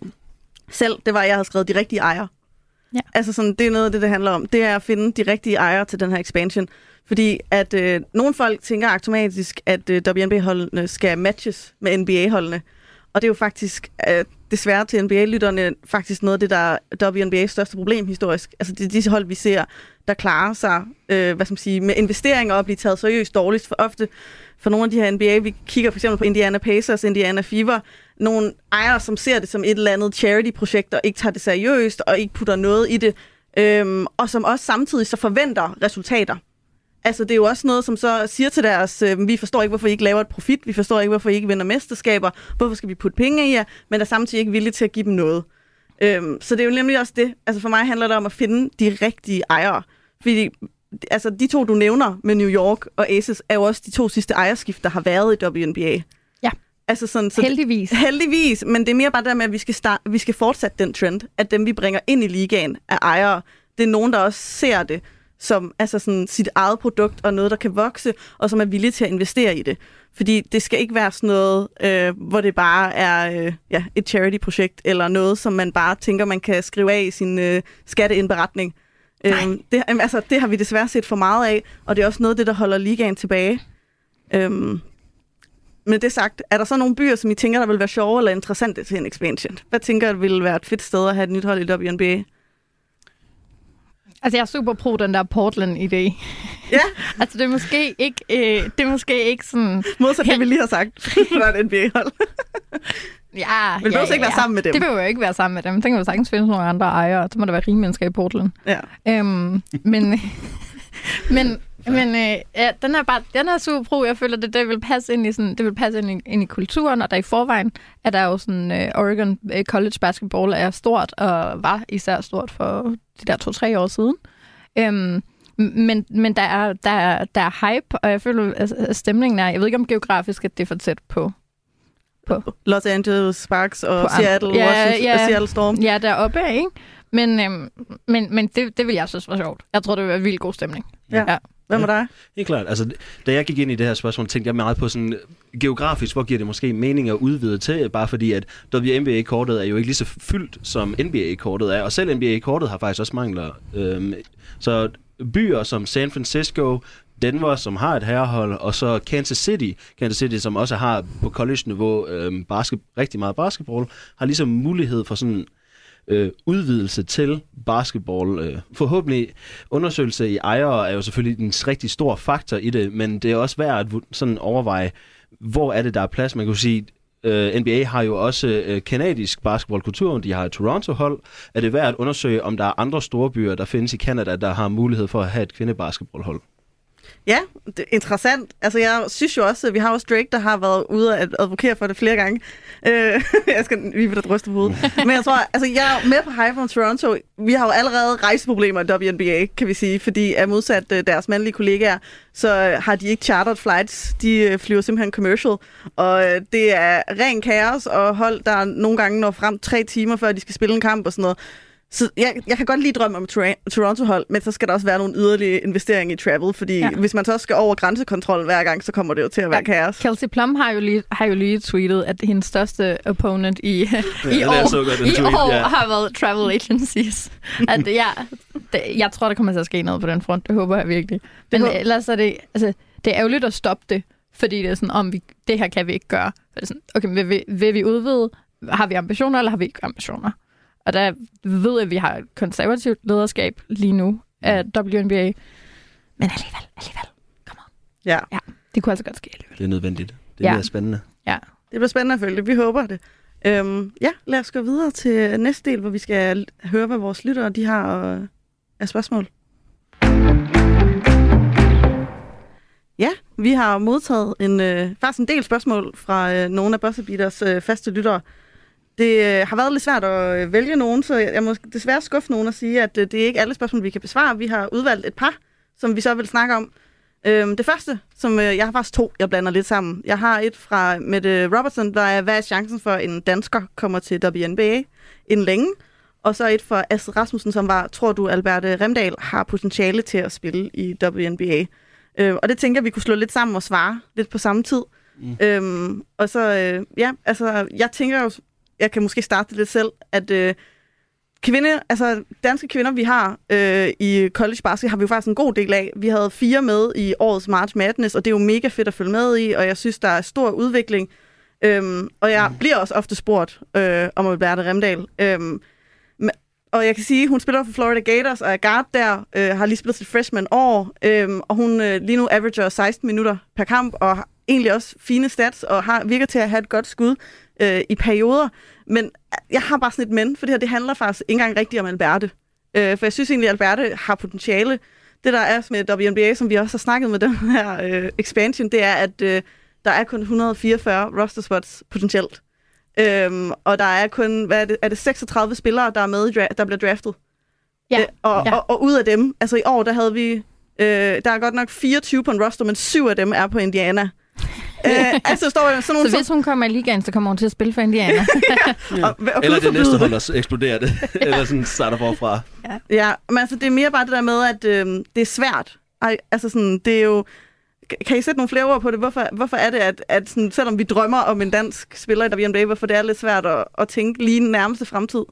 selv. Det var, at jeg havde skrevet de rigtige ejere. Ja. Altså sådan, det er noget af det, det handler om. Det er at finde de rigtige ejere til den her expansion. Fordi at øh, nogle folk tænker automatisk, at øh, WNBA-holdene skal matches med NBA-holdene. Og det er jo faktisk, øh, desværre til NBA-lytterne, faktisk noget af det, der er WNBA's største problem historisk. Altså det er disse hold, vi ser, der klarer sig øh, hvad skal man sige, med investeringer og bliver taget seriøst dårligst. For ofte for nogle af de her NBA, vi kigger for eksempel på Indiana Pacers, Indiana Fever, nogle ejere, som ser det som et eller andet charity-projekt, og ikke tager det seriøst, og ikke putter noget i det, øhm, og som også samtidig så forventer resultater. Altså, det er jo også noget, som så siger til deres, øh, vi forstår ikke, hvorfor I ikke laver et profit, vi forstår ikke, hvorfor I ikke vinder mesterskaber, hvorfor skal vi putte penge i jer, men er samtidig ikke villige til at give dem noget. Øhm, så det er jo nemlig også det. Altså, for mig handler det om at finde de rigtige ejere. Fordi altså, de to, du nævner med New York og Aces, er jo også de to sidste ejerskift, der har været i WNBA. Ja. Altså sådan, så Heldigvis. Heldigvis, men det er mere bare der med, at vi skal, start, vi skal fortsætte den trend, at dem, vi bringer ind i ligaen, er ejere. Det er nogen, der også ser det som altså sådan, sit eget produkt, og noget, der kan vokse, og som er villige til at investere i det. Fordi det skal ikke være sådan noget, øh, hvor det bare er øh, ja, et charity-projekt, eller noget, som man bare tænker, man kan skrive af i sin øh, skatteindberetning. Øhm, det, altså, det har vi desværre set for meget af, og det er også noget af det, der holder ligaen tilbage. Øhm, men det sagt, er der så nogle byer, som I tænker, der vil være sjove eller interessante til en expansion? Hvad tænker I vil være et fedt sted at have et nyt hold i WNBA? Altså, jeg er super pro den der Portland-idé. Ja, altså, det er måske ikke, øh, det er måske ikke sådan... modsat det, vi lige har sagt, for et NBA-hold. Ja, Men det behøver ikke være sammen med dem. Det behøver jo ikke være sammen med dem. Det kan jo sagtens finde nogle andre ejere. Så må der være rige mennesker i Portland. Ja. Øhm, men men, men øh, ja, den er bare den er super pro. Jeg føler, det, det vil passe ind i, sådan, det vil passe ind i, ind i kulturen, og der i forvejen er der jo sådan, øh, Oregon øh, College Basketball er stort, og var især stort for de der to-tre år siden. Øhm, men, men der, er, der, er, der er hype, og jeg føler, at stemningen er... Jeg ved ikke, om geografisk at det er for tæt på. Los Angeles Sparks og På Seattle, Ja, Washington, ja. og Seattle Storm. Ja, deroppe, ikke? Men, øhm, men, men det, det vil jeg synes var sjovt. Jeg tror, det vil være vildt god stemning. Ja. ja. Hvad med dig? Helt klart. Altså, da jeg gik ind i det her spørgsmål, tænkte jeg meget på sådan geografisk, hvor giver det måske mening at udvide til, bare fordi at WNBA-kortet er jo ikke lige så fyldt, som NBA-kortet er, og selv NBA-kortet har faktisk også mangler. Øhm, så byer som San Francisco, Denver, som har et herrehold, og så Kansas City, Kansas City, som også har på college-niveau øhm, basket, rigtig meget basketball, har ligesom mulighed for sådan øh, udvidelse til basketball. Øh, forhåbentlig undersøgelse i ejere er jo selvfølgelig en rigtig stor faktor i det, men det er også værd at sådan overveje, hvor er det, der er plads. Man kan jo sige, øh, NBA har jo også øh, kanadisk basketballkultur, de har et Toronto-hold. Er det værd at undersøge, om der er andre store byer, der findes i Kanada, der har mulighed for at have et kvindebasketballhold? Ja, det er interessant. Altså, jeg synes jo også, at vi har også Drake, der har været ude at advokere for det flere gange. Øh, jeg skal lige ved ryste på hovedet. Men jeg tror, altså, jeg er med på hype om Toronto. Vi har jo allerede rejseproblemer i WNBA, kan vi sige, fordi er modsat øh, deres mandlige kollegaer, så øh, har de ikke chartered flights. De øh, flyver simpelthen commercial. Og det er ren kaos, og hold, der nogle gange når frem tre timer, før de skal spille en kamp og sådan noget. Så jeg, jeg kan godt lige drømme om Tor- Toronto-hold, men så skal der også være nogle yderligere investeringer i travel, fordi ja. Ja. hvis man så skal over grænsekontrollen hver gang, så kommer det jo til at være Ja, kaos. Kelsey Plum har jo lige, har jo lige tweetet, at hendes største opponent i, i det er år, så godt, i tweet, år ja. har været travel agencies. At jeg, det, jeg tror, der kommer til at ske noget på den front. Det håber jeg virkelig. Men håber- ellers er det, altså, det er ærgerligt at stoppe det, fordi det er sådan, om vi, det her kan vi ikke gøre. Så det er sådan, okay, men vil vi, vil vi udvide? Har vi ambitioner, eller har vi ikke ambitioner? Og der ved jeg, at vi har et konservativt lederskab lige nu af WNBA. Men alligevel, alligevel. Ja, Det kunne altså godt ske alligevel. Det er nødvendigt. Det Ja. er ja. spændende. det bliver spændende at følge det. Vi håber det. Øhm, ja, lad os gå videre til næste del, hvor vi skal høre, hvad vores lyttere de har øh, af spørgsmål. Ja, vi har modtaget en, øh, faktisk en del spørgsmål fra øh, nogle af Bossebeaters øh, faste lyttere. Det øh, har været lidt svært at øh, vælge nogen, så jeg, må desværre skuffe nogen og sige, at øh, det er ikke alle spørgsmål, vi kan besvare. Vi har udvalgt et par, som vi så vil snakke om. Øhm, det første, som øh, jeg har faktisk to, jeg blander lidt sammen. Jeg har et fra Mette Robertson, der er, hvad er chancen for, at en dansker kommer til WNBA inden længe? Og så et fra Astrid Rasmussen, som var, tror du, Alberte Remdal har potentiale til at spille i WNBA? Øh, og det tænker jeg, vi kunne slå lidt sammen og svare lidt på samme tid. Mm. Øhm, og så, øh, ja, altså, jeg tænker jo, jeg kan måske starte det lidt selv, at øh, kvinde, altså danske kvinder, vi har øh, i college basket, har vi jo faktisk en god del af. Vi havde fire med i årets March Madness, og det er jo mega fedt at følge med i, og jeg synes, der er stor udvikling. Øhm, og jeg bliver også ofte spurgt øh, om Alberte Remdal. Øhm, og jeg kan sige, hun spiller for Florida Gators og er guard der, øh, har lige spillet sit freshman år, øhm, og hun øh, lige nu averager 16 minutter per kamp, og har egentlig også fine stats, og har, virker til at have et godt skud øh, i perioder. Men jeg har bare sådan et men, for det her det handler faktisk ikke engang rigtigt om Alberte. Øh, for jeg synes egentlig, at Alberte har potentiale. Det der er med WNBA, som vi også har snakket med den her øh, expansion, det er, at øh, der er kun 144 roster spots potentielt. Øhm, og der er kun, hvad er det, er det 36 spillere, der er med, der bliver draftet. Ja. Øh, og, Ja. og, og ud af dem, altså i år, der havde vi, øh, der er godt nok 24 på en roster, men syv af dem er på Indiana. Øh, altså står der sådan nogle... Så hvis hun kommer i ligaen, så kommer hun til at spille for Indiana. og, og, og Eller det næste hold også eksploderer det. Eller sådan starter forfra. Ja, men altså, det er mere bare det der med, at øh, det er svært. Ej, altså sådan, det er jo... Kan I sætte nogle flere ord på det? Hvorfor, hvorfor er det, at, at sådan, selvom vi drømmer om en dansk spiller i WNBA, hvorfor det er lidt svært at, at tænke lige den nærmeste fremtid?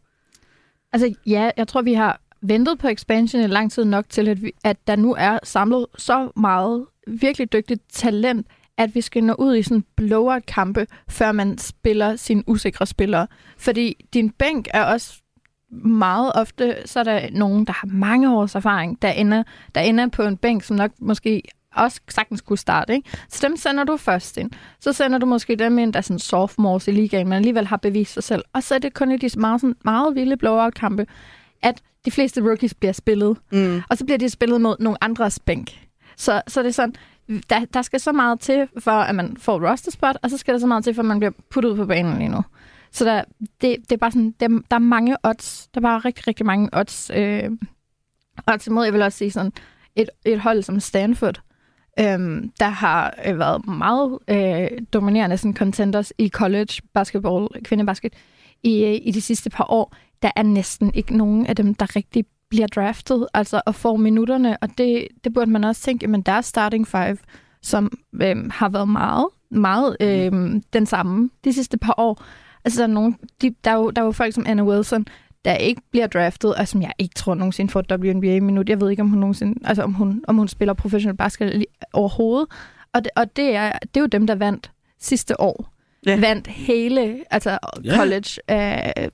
altså ja, jeg tror, vi har ventet på expansion i lang tid nok til, at, vi, at der nu er samlet så meget virkelig dygtigt talent, at vi skal nå ud i sådan blowout-kampe, før man spiller sine usikre spillere. Fordi din bænk er også meget ofte, så er der nogen, der har mange års erfaring, der ender, der ender på en bænk, som nok måske også sagtens kunne starte. Ikke? Så dem sender du først ind. Så sender du måske dem ind, der er sådan sophomores i ligaen, men alligevel har bevist sig selv. Og så er det kun i de meget, sådan, meget vilde blowout-kampe, at de fleste rookies bliver spillet. Mm. Og så bliver de spillet mod nogle andres bænk. Så, så det er sådan, der, der skal så meget til, for at man får roster spot, og så skal der så meget til, for at man bliver puttet ud på banen lige nu. Så der, det, det er bare sådan, der, der er mange odds. Der er bare rigtig, rigtig mange odds. Øh, odds imod, jeg vil også sige sådan, et, et hold som Stanford, øh, der har øh, været meget øh, dominerende sådan contenders i college basketball, kvindebasket, i, øh, i de sidste par år. Der er næsten ikke nogen af dem, der rigtig bliver draftet, altså og får minutterne, og det, det burde man også tænke, men der er starting five, som øhm, har været meget, meget øhm, den samme de sidste par år. Altså, der er, nogen, de, der, er jo, der er jo folk som Anna Wilson, der ikke bliver draftet, og som jeg ikke tror nogensinde får et WNBA-minut. Jeg ved ikke, om hun nogensinde, altså om hun, om hun spiller professionel basket overhovedet. Og det, og det, er, det er jo dem, der vandt sidste år. Ja. Vandt hele altså Ja. college af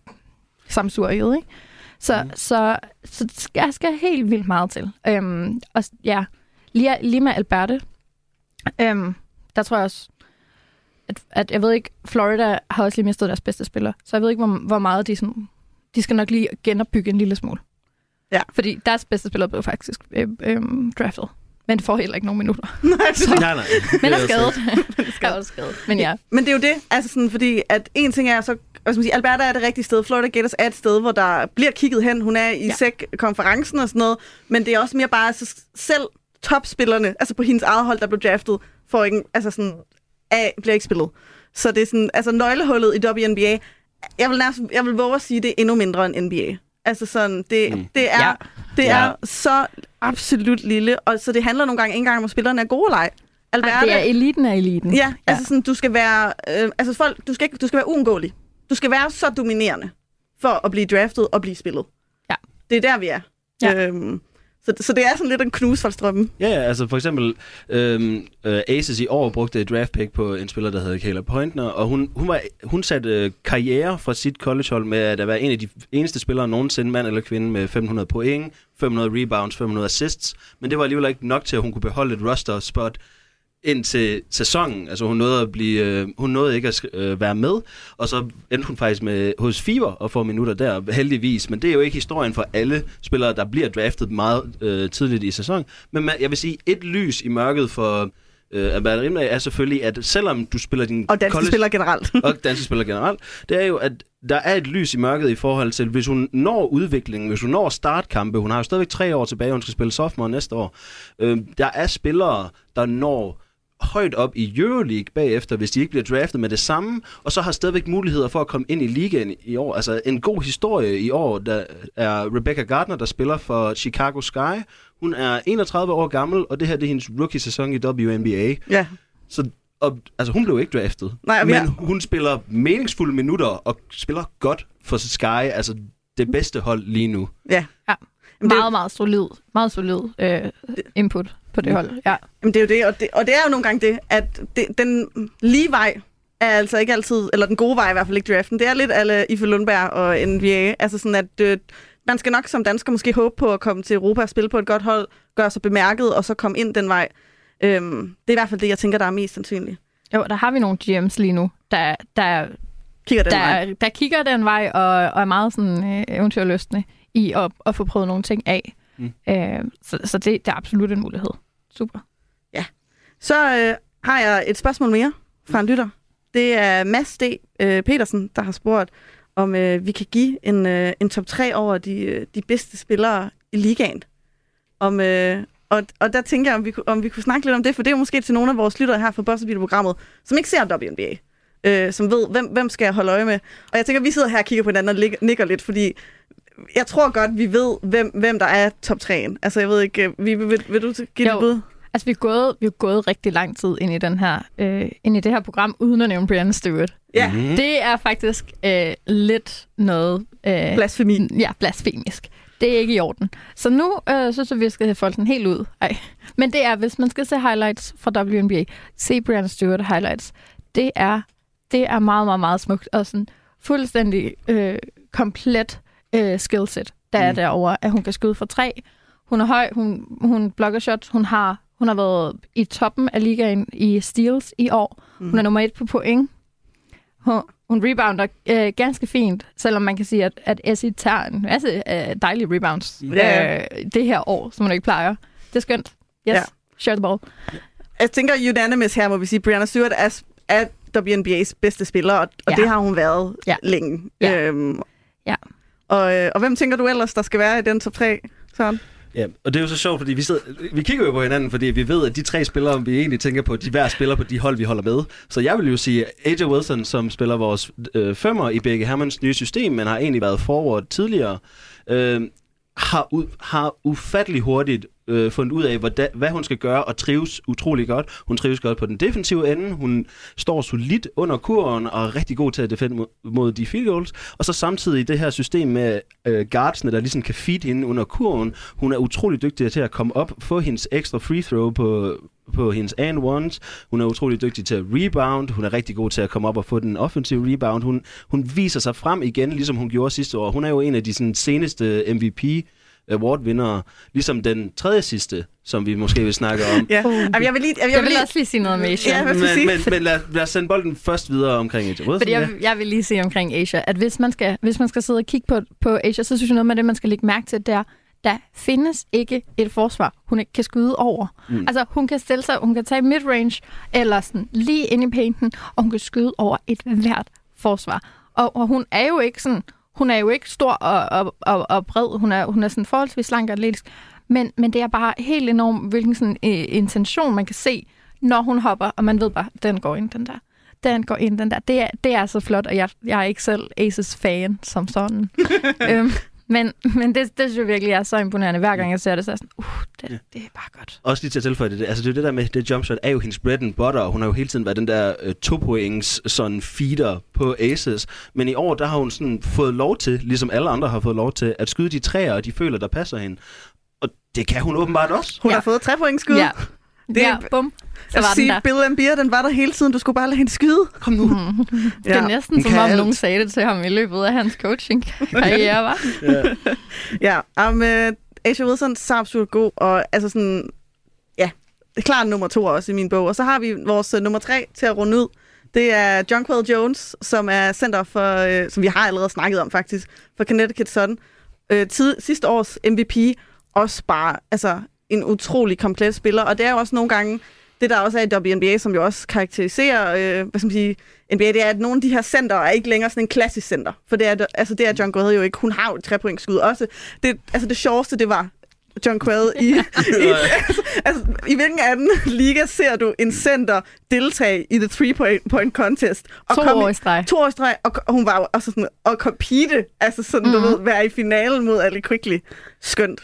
samsuriet, ikke? Så, mm. så, så skal, jeg skal helt vildt meget til. Øhm, og ja, lige, lige med Alberte, øhm, der tror jeg også, at, at jeg ved ikke, Florida har også lige mistet deres bedste spiller, så jeg ved ikke, hvor, hvor meget de sådan, de skal nok lige genopbygge en lille smule. Ja. Fordi deres bedste spiller blev faktisk øh, øh, draftet. Men får heller ikke nogen minutter. Nej, fordi- Nej, nej. Men er Det skadet. også- er også skadet. Men ja. Men det er jo det, altså sådan, fordi at en ting er så, skal man sige, Alberta er det rigtige sted, Florida Gators er et sted, hvor der bliver kigget hen, hun er i Ja. ja. SEC-konferencen og sådan noget, men det er også mere bare, altså selv topspillerne, altså på hendes eget hold, der blev draftet, får ikke, altså sådan, af, bliver ikke spillet. Så det er sådan, altså nøglehullet i WNBA, jeg vil, nærmest, jeg vil våge at sige, det er endnu mindre end NBA. Altså sådan, det, Mm. det er, Ja. ja. det Ja. er så absolut lille, og så det handler nogle gange ikke engang om, at spillerne er gode eller ej. Alberta, Ej, det er eliten af eliten. Ja, altså sådan, du skal være, øh, altså folk, du skal, ikke, du skal være uundgåelig. Du skal være så dominerende for at blive draftet og blive spillet. Ja. Det er der, vi er. Ja. Øhm, så, så det er sådan lidt en knusfaldstrømme. Ja, ja, altså for eksempel øhm, øh, Aces i år brugte et draft pick på en spiller, der hedder Kayla Pointner, og hun, hun, var, hun satte øh, karriere fra sit collegehold med at være en af de eneste spillere nogensinde, mand eller kvinde, med 500 point, 500 rebounds, 500 assists, men det var alligevel ikke nok til, at hun kunne beholde et roster spot ind til sæsonen. Altså hun nåede, at blive, øh, hun nåede ikke at øh, være med, og så endte hun faktisk med hos Fever og får minutter der, heldigvis. Men det er jo ikke historien for alle spillere, der bliver draftet meget øh, tidligt i sæsonen. Men man, jeg vil sige, et lys i mørket for øh, Alberta Rimlag er selvfølgelig, at selvom du spiller din Og danske spillere generelt. og danske spillere generelt, det er jo, at der er et lys i mørket i forhold til, hvis hun når udviklingen, hvis hun når startkampe, hun har jo stadigvæk tre år tilbage, hun skal spille sophomore næste år, øh, der er spillere, der når højt op i Euroleague bagefter, hvis de ikke bliver draftet med det samme, og så har stadigvæk muligheder for at komme ind i ligaen i år. Altså en god historie i år, der er Rebecca Gardner, der spiller for Chicago Sky. Hun er 31 år gammel, og det her det er hendes rookie-sæson i WNBA. ja. Så og, altså, hun blev ikke draftet. Nej, men har- hun spiller meningsfulde minutter og spiller godt for Sky. Altså det bedste hold lige nu. ja. Ja. Jamen, det, Meget, meget solid, meget solid øh, input på det hold. Ja. jamen, det er jo det og, det, og det er jo nogle gange det, at det, den lige vej er altså ikke altid, eller den gode vej i hvert fald ikke draften. Det er lidt alle Ife Lundberg og NBA. Altså sådan, at øh, man skal nok som dansker måske håbe på at komme til Europa og spille på et godt hold, gøre sig bemærket, og så komme ind den vej. Øhm, det er i hvert fald det, jeg tænker, der er mest sandsynligt. Jo, der har vi nogle GM's lige nu, der, der, Kigger den vej. der, der kigger den vej og, og er meget sådan, øh, eventyrløsende i at, at få prøvet nogle ting af. Mm. Mm. Øh, så så det, det er absolut en mulighed. Super. Ja. Så øh, har jeg et spørgsmål mere fra en lytter. Det er Mads D. Øh, Petersen, der har spurgt, om øh, vi kan give en, øh, en top 3 over de, øh, de bedste spillere i ligaen. Om, øh, og, og der tænker jeg, om vi, om vi kunne snakke lidt om det, for det er jo måske til nogle af vores lyttere her fra Bossbeat-programmet, som ikke ser WNBA, øh, som ved, hvem, hvem skal jeg holde øje med. Og jeg tænker, vi sidder her og kigger på hinanden og nikker lidt, fordi jeg tror godt, vi ved, hvem, hvem der er top 3'en. Altså, jeg ved ikke, øh, vi, vil, vil du give det Jo. bud? Altså, vi er gået, vi er gået rigtig lang tid ind i, den her, øh, ind i det her program, uden at nævne Brianna Stewart. Ja, Mhm. Mm. Det er faktisk øh, lidt noget... Øh, blasfemi. Ja, blasfemisk. Det er ikke i orden. Så nu øh, synes jeg, vi skal have foldet den helt ud. Ej. Men det er, hvis man skal se highlights fra WNBA, se Brianna Stewart highlights. Det er, det er meget, meget, meget smukt. Og sådan fuldstændig øh, komplet øh, skillset, der er Mm. derovre, at hun kan skyde for tre. Hun er høj, hun, hun blokker shots, hun har, hun har været i toppen af ligaen i steals i år. Mm. Hun er nummer et på point. Hun, hun rebounder øh, ganske fint, selvom man kan sige, at, at Essie tager en masse øh, dejlige rebounds Ja, øh, det her år, som hun ikke plejer. Det er skønt. Yes, Ja. ja. share the ball. Jeg tænker unanimous her, må vi sige, Brianna Stewart er, er WNBA's bedste spiller, og, og Ja. det har hun været Ja. længe. Ja. Øhm, Ja. Og, øh, og hvem tænker du ellers, der skal være i den top 3, Søren? Ja, og det er jo så sjovt, fordi vi, sidder, vi kigger jo på hinanden, fordi vi ved, at de tre spillere, vi egentlig tænker på, de hver spiller på de hold, vi holder med. Så jeg vil jo sige, AJ Wilson, som spiller vores øh, femmer i Begge Hermans nye system, men har egentlig været forward tidligere, øh, har, u- har ufattelig hurtigt øh, fundet ud af, hvordan, hvad hun skal gøre, og trives utrolig godt. Hun trives godt på den defensive ende. Hun står solidt under kurven, og er rigtig god til at defende mod, mod de field goals. Og så samtidig det her system med øh, guardsene, der ligesom kan feed hende under kurven. Hun er utrolig dygtig til at komme op, få hendes ekstra free throw på, på hendes and ones. Hun er utrolig dygtig til at rebound. Hun er rigtig god til at komme op og få den offensive rebound. Hun, hun viser sig frem igen, ligesom hun gjorde sidste år. Hun er jo en af de sådan, seneste MVP award-vindere, ligesom den tredje sidste, som vi måske vil snakke om. Ja. Uh. Jamen, jeg vil lige... Jeg, Jeg vil lige også lige sige noget om Asia. Ja, men, men, men lad, lad os sende bolden først videre omkring Wilson. Fordi ja. jeg, jeg vil lige sige omkring Asia, at hvis man skal, hvis man skal sidde og kigge på, på Asia, så synes jeg noget med det, man skal lægge mærke til, det er, der findes ikke et forsvar, hun ikke kan skyde over. Mm. Altså, hun kan stille sig, hun kan tage midrange, eller sådan lige ind i painten, og hun kan skyde over et hvert forsvar. Og, og hun er jo ikke sådan, hun er jo ikke stor og, og, og, og bred, hun er, hun er sådan forholdsvis slank og atletisk, men, men det er bare helt enormt, hvilken sådan, øh, intention man kan se, når hun hopper, og man ved bare, den går ind, den der. Den går ind, den der. Det er, det er så flot, og jeg, jeg er ikke selv Aces fan som sådan. øhm, men, men det, det synes jeg virkelig er så imponerende. Hver gang jeg ser det, så er jeg sådan, uh, det, Ja. det er bare godt. Også lige til at tilføje det, altså det er det der med, det jumpshot er jo hendes bread and butter, og hun har jo hele tiden været den der øh, to-points sådan feeder på Aces. Men i år, der har hun sådan fået lov til, ligesom alle andre har fået lov til, at skyde de træer, og de føler, der passer hende. Og det kan hun åbenbart også. Hun Ja. har fået tre point skud. Ja, Det er- ja bum. Så Jeg var vil den der. sige, Bill Ambir, den var der hele tiden. Du skulle bare lade hende skyde. Kom nu. Mm. Det er næsten som om alt. nogen sagde det til ham i løbet af hans coaching-karriere, var. Ja, um, uh, Asia Wilson så absolut god, og altså sådan, ja, det er klart nummer to også i min bog. Og så har vi vores uh, nummer tre til at runde ud. Det er Jonquil Jones, som er center for, uh, som vi har allerede snakket om faktisk, for Connecticut Sun. Uh, tid, sidste års MVP, også bare, altså en utrolig komplet spiller, og det er jo også nogle gange, det der også er i WNBA, som jo også karakteriserer, øh, hvad skal man sige, NBA, det er, at nogle af de her center er ikke længere sådan en klassisk center. For det er, altså det er John Quaid jo ikke. Hun har jo et trepointsskud også. Det, altså det sjoveste, det var John Quaid i, i, altså, altså, i hvilken anden liga ser du en center deltage i the three-point point contest? Og To komme i- år i streg. To år i streg, og, og hun var jo også sådan, og compete, altså sådan, mm. du Mhm. ved, være i finalen mod Ali Quickly. Skønt.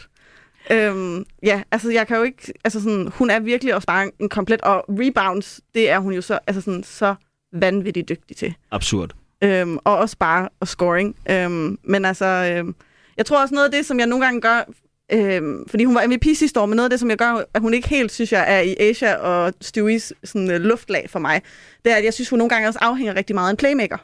Øhm, ja, altså jeg kan jo ikke, altså sådan, hun er virkelig også bare en komplet, og rebounds, det er hun jo så, altså sådan, så vanvittigt dygtig til. Absurd. Øhm, og også bare og scoring. Øhm, men altså, øhm, jeg tror også noget af det, som jeg nogle gange gør, øhm, fordi hun var MVP sidste år, men noget af det, som jeg gør, at hun ikke helt, synes jeg, er i Asia og Stewie's sådan, uh, luftlag for mig, det er, at jeg synes, hun nogle gange også afhænger rigtig meget af en playmaker.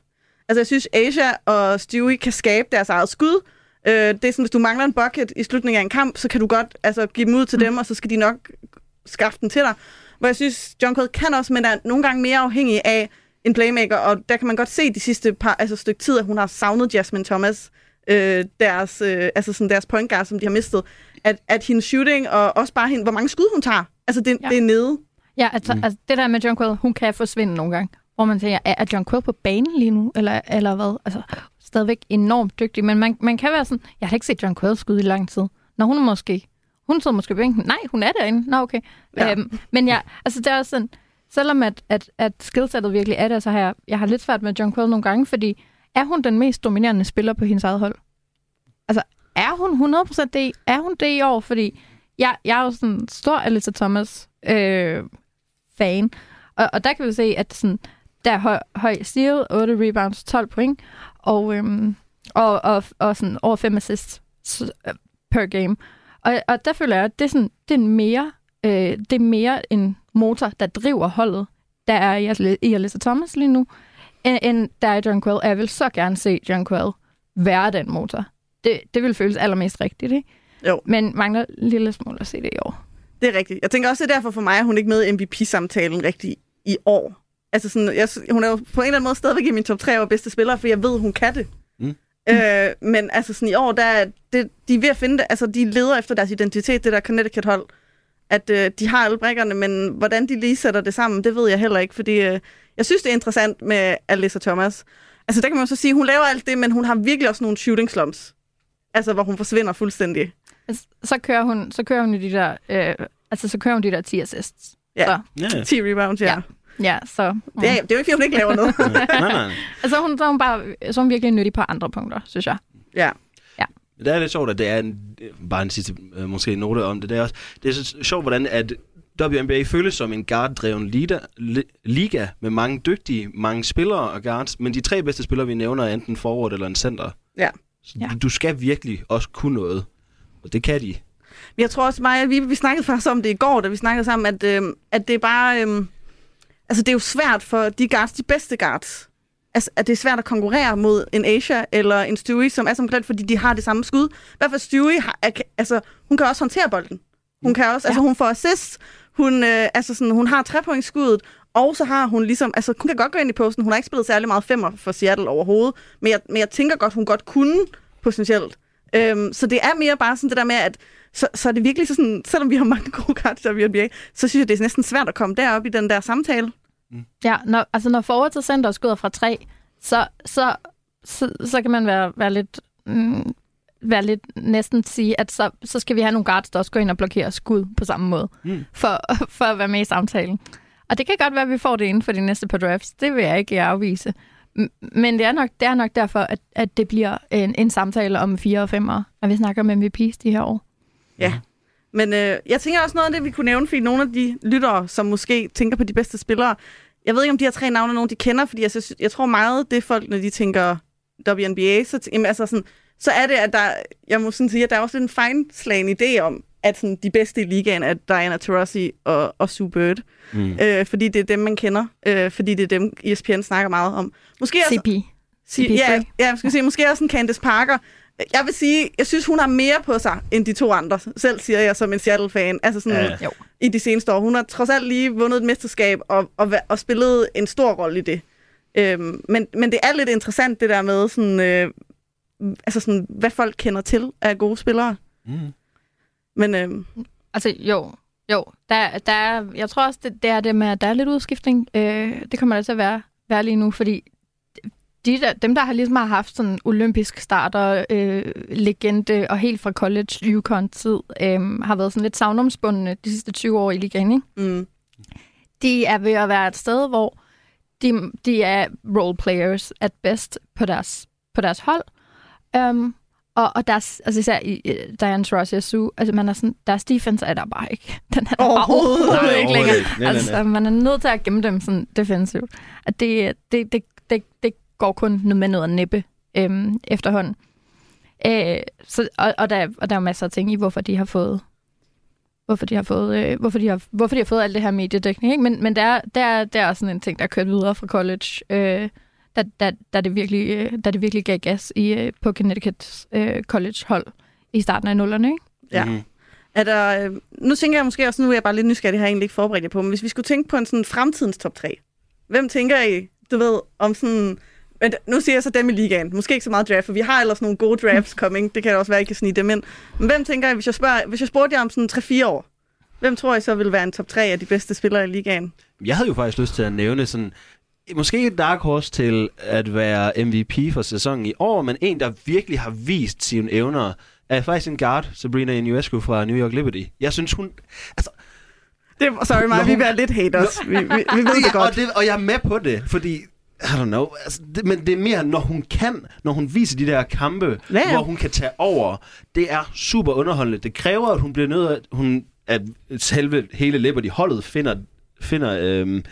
Altså, jeg synes, Asia og Stewie kan skabe deres eget skud. Øh, det er sådan, hvis du mangler en bucket i slutningen af en kamp, så kan du godt altså, give dem ud til dem, og så skal de nok skaffe den til dig. Hvor jeg synes, John Code kan også, men er nogle gange mere afhængig af en playmaker, og der kan man godt se de sidste par, altså stykke tid, at hun har savnet Jasmine Thomas, øh, deres, øh, altså sådan deres point guard, som de har mistet, at, at hendes shooting, og også bare hende, hvor mange skud hun tager, altså det, ja. Ja. det er nede. Ja, altså, mm. altså det der med John Quill, hun kan forsvinde nogle gange. Hvor man tænker, er er John Quill på banen lige nu? Eller, eller hvad? Altså, stadigvæk enormt dygtig. Men man, man kan være sådan, jeg har ikke set John Quill skyde i lang tid. Når hun er måske, hun sidder måske på bænken. Nej, hun er derinde. Nå, okay. Ja. Øhm, men ja, altså det er også sådan, selvom at, at, at skillsettet virkelig er der, så har jeg, jeg har lidt svært med John Quill nogle gange, fordi er hun den mest dominerende spiller på hendes eget hold? Altså, er hun 100% det? Er hun det i år? Fordi jeg, jeg er jo sådan en stor Alyssa Thomas øh, fan, og, og der kan vi se, at sådan, der er høj, høj steal, 8 rebounds, 12 point, og, øhm, og, og, og sådan over 5 assists øh, per game. Og, og der føler jeg, at det er, sådan, det er mere, øh, det er mere en motor, der driver holdet, der er i, Alyssa Thomas lige nu, end, end der er John Quill. Jeg vil så gerne se John Quill være den motor. Det, det vil føles allermest rigtigt, ikke? Jo. Men mangler en lille smule at se det i år. Det er rigtigt. Jeg tænker også, det er derfor for mig, at hun ikke med i MVP-samtalen rigtig i år. Altså sådan, jeg, hun er jo på en eller anden måde stadigvæk i min top 3 over bedste spillere, for jeg ved, hun kan det. Mm. Øh, men altså sådan i år, der er det, de er ved at finde det. Altså, de leder efter deres identitet, det der Connecticut-hold. At øh, de har alle brækkerne, men hvordan de lige sætter det sammen, det ved jeg heller ikke, fordi øh, jeg synes, det er interessant med Alyssa Thomas. Altså, der kan man så sige, hun laver alt det, men hun har virkelig også nogle shooting slumps. Altså, hvor hun forsvinder fuldstændig. Altså, Så kører hun, så kører hun i de der, øh, altså så kører hun de der 10 assists. Ja. Så, ja. 10 rebounds, ja. ja. Ja. ja, så... Mm. Det, er, det er jo ikke, fordi hun ikke laver noget. nej, nej. Altså, hun, så er hun bare så er hun virkelig nyttig på andre punkter, synes jeg. ja. Det er lidt sjovt, at det er en, bare en sidste øh, måske note om det. Det er, også, det er så sjovt, hvordan at WNBA føles som en guard-dreven liga, li- liga med mange dygtige, mange spillere og guards, men de tre bedste spillere, vi nævner, er enten forward eller en center. Ja. Så Ja. du, du skal virkelig også kunne noget, og det kan de. Jeg tror også, Maja, vi, vi snakkede faktisk om det i går, da vi snakkede sammen, at, øhm, at det er bare... Øhm, altså, det er jo svært for de guards, de bedste guards. Altså, at det er svært at konkurrere mod en Asia eller en Stewie, som er så komplet, fordi de har det samme skud. I hvert fald Stewie, har, altså, hun kan også håndtere bolden. Hun kan også, ja. altså hun får assist, hun, øh, altså sådan, hun har trepointskuddet, og så har hun ligesom, altså hun kan godt gå ind i posten, hun har ikke spillet særlig meget femmer for Seattle overhovedet, men jeg, men jeg tænker godt, hun godt kunne potentielt Øhm, så det er mere bare sådan det der med, at så, så er det virkelig så sådan, selvom vi har mange gode cards i WNBA, så synes jeg, det er næsten svært at komme derop i den der samtale. Ja, når, altså når forward til center skyder fra tre, så, så, så, så kan man være, være lidt... Mm, være lidt næsten sige, at så, så skal vi have nogle guards, der også går ind og blokerer skud på samme måde, Mm. for, for at være med i samtalen. Og det kan godt være, at vi får det inden for de næste par drafts. Det vil jeg ikke afvise. Men det er nok, det er nok derfor, at, at det bliver en, en samtale om fire og femmer, når vi snakker om MVP's de her år. Ja. Men øh, jeg tænker også noget af det, vi kunne nævne, fordi nogle af de lyttere, som måske tænker på de bedste spillere, jeg ved ikke, om de her tre navne er nogen, de kender, fordi jeg, synes, jeg tror meget, det folk, når de tænker WNBA, så, t- jamen, altså sådan, så er det, at der, jeg må sådan sige, at der er også en fejnslagen idé om, at sådan, de bedste i ligaen er Diana Taurasi og, og Sue Bird. Mm. Øh, fordi det er dem, man kender. Øh, fordi det er dem, ESPN snakker meget om. Måske også, CP. sige, CP3. ja, ja, jeg skal sige, måske også en Candice Parker. Jeg vil sige, jeg synes, hun har mere på sig, end de to andre. Selv siger jeg som en Seattle-fan. Altså sådan, Ja. Jo. i de seneste år. Hun har trods alt lige vundet et mesterskab og, og, og spillet en stor rolle i det. Øhm, men, men det er lidt interessant, det der med, sådan, øh, altså sådan, hvad folk kender til af gode spillere. Mm. Men øh, Altså, jo. Jo, der, der er, jeg tror også, det, det er det med, at der er lidt udskiftning. Øh, det kommer der til at være, være lige nu, fordi de der, dem, der har ligesom har haft sådan olympisk starter, øh, legende og helt fra college, Yukon-tid, øh, har været sådan lidt savnomsbundne de sidste 20 år i ligaen, ikke? mm, De er ved at være et sted, hvor de, de er role players at best på deres, på deres hold. Um, og, og deres, altså især i uh, Diane Ross og Sue, altså man er sådan, deres defense er der bare ikke. Den er der bare Overhovedet overhovedet Nej, ikke overhovedet længere. ikke. Nej, nej, altså, nej. man er nødt til at gemme dem sådan defensivt. At det, det, det, det, det går kun med noget at nippe øhm, efterhånden. Øh, så, og, og, der, og der er masser af ting i, hvorfor de har fået hvorfor de har fået, øh, hvorfor de har, hvorfor de har fået alt det her mediedækning. Ikke? Men, men der, er- der, er- der er sådan en ting, der er kørt videre fra college, øh, da, da, da, det virkelig, øh, da det virkelig gav gas i, øh, på Connecticut øh, college-hold i starten af nullerne. Ikke? Ja. Mm. er der, øh, nu tænker jeg måske også, nu er jeg bare lidt nysgerrig, det har jeg egentlig ikke forberedt jer på, men hvis vi skulle tænke på en sådan fremtidens top 3, hvem tænker I, du ved, om sådan... Men nu siger jeg så dem i ligaen. Måske ikke så meget draft, for vi har ellers nogle gode drafts coming. Det kan også være, at I kan snige dem ind. Men hvem tænker I, hvis jeg, spørger, hvis jeg spurgte jer om sådan 3-4 år, hvem tror I så vil være en top 3 af de bedste spillere i ligaen? Jeg havde jo faktisk lyst til at nævne sådan, måske et dark horse til at være MVP for sæsonen i år, men en, der virkelig har vist sine evner, er faktisk en guard, Sabrina Ionescu fra New York Liberty. Jeg synes, hun... Altså, Det, sorry mig, vi hun- er lidt haters. Vi, vi, vi ved det Ja, godt. Og, det, og jeg er med på det, fordi... I don't know, altså, det, men det er mere, når hun kan, når hun viser de der kampe, Ja, ja. hvor hun kan tage over. Det er super underholdende. Det kræver, at hun bliver nødt at, hun, at selve hele Liberty holdet finder, finder øhm,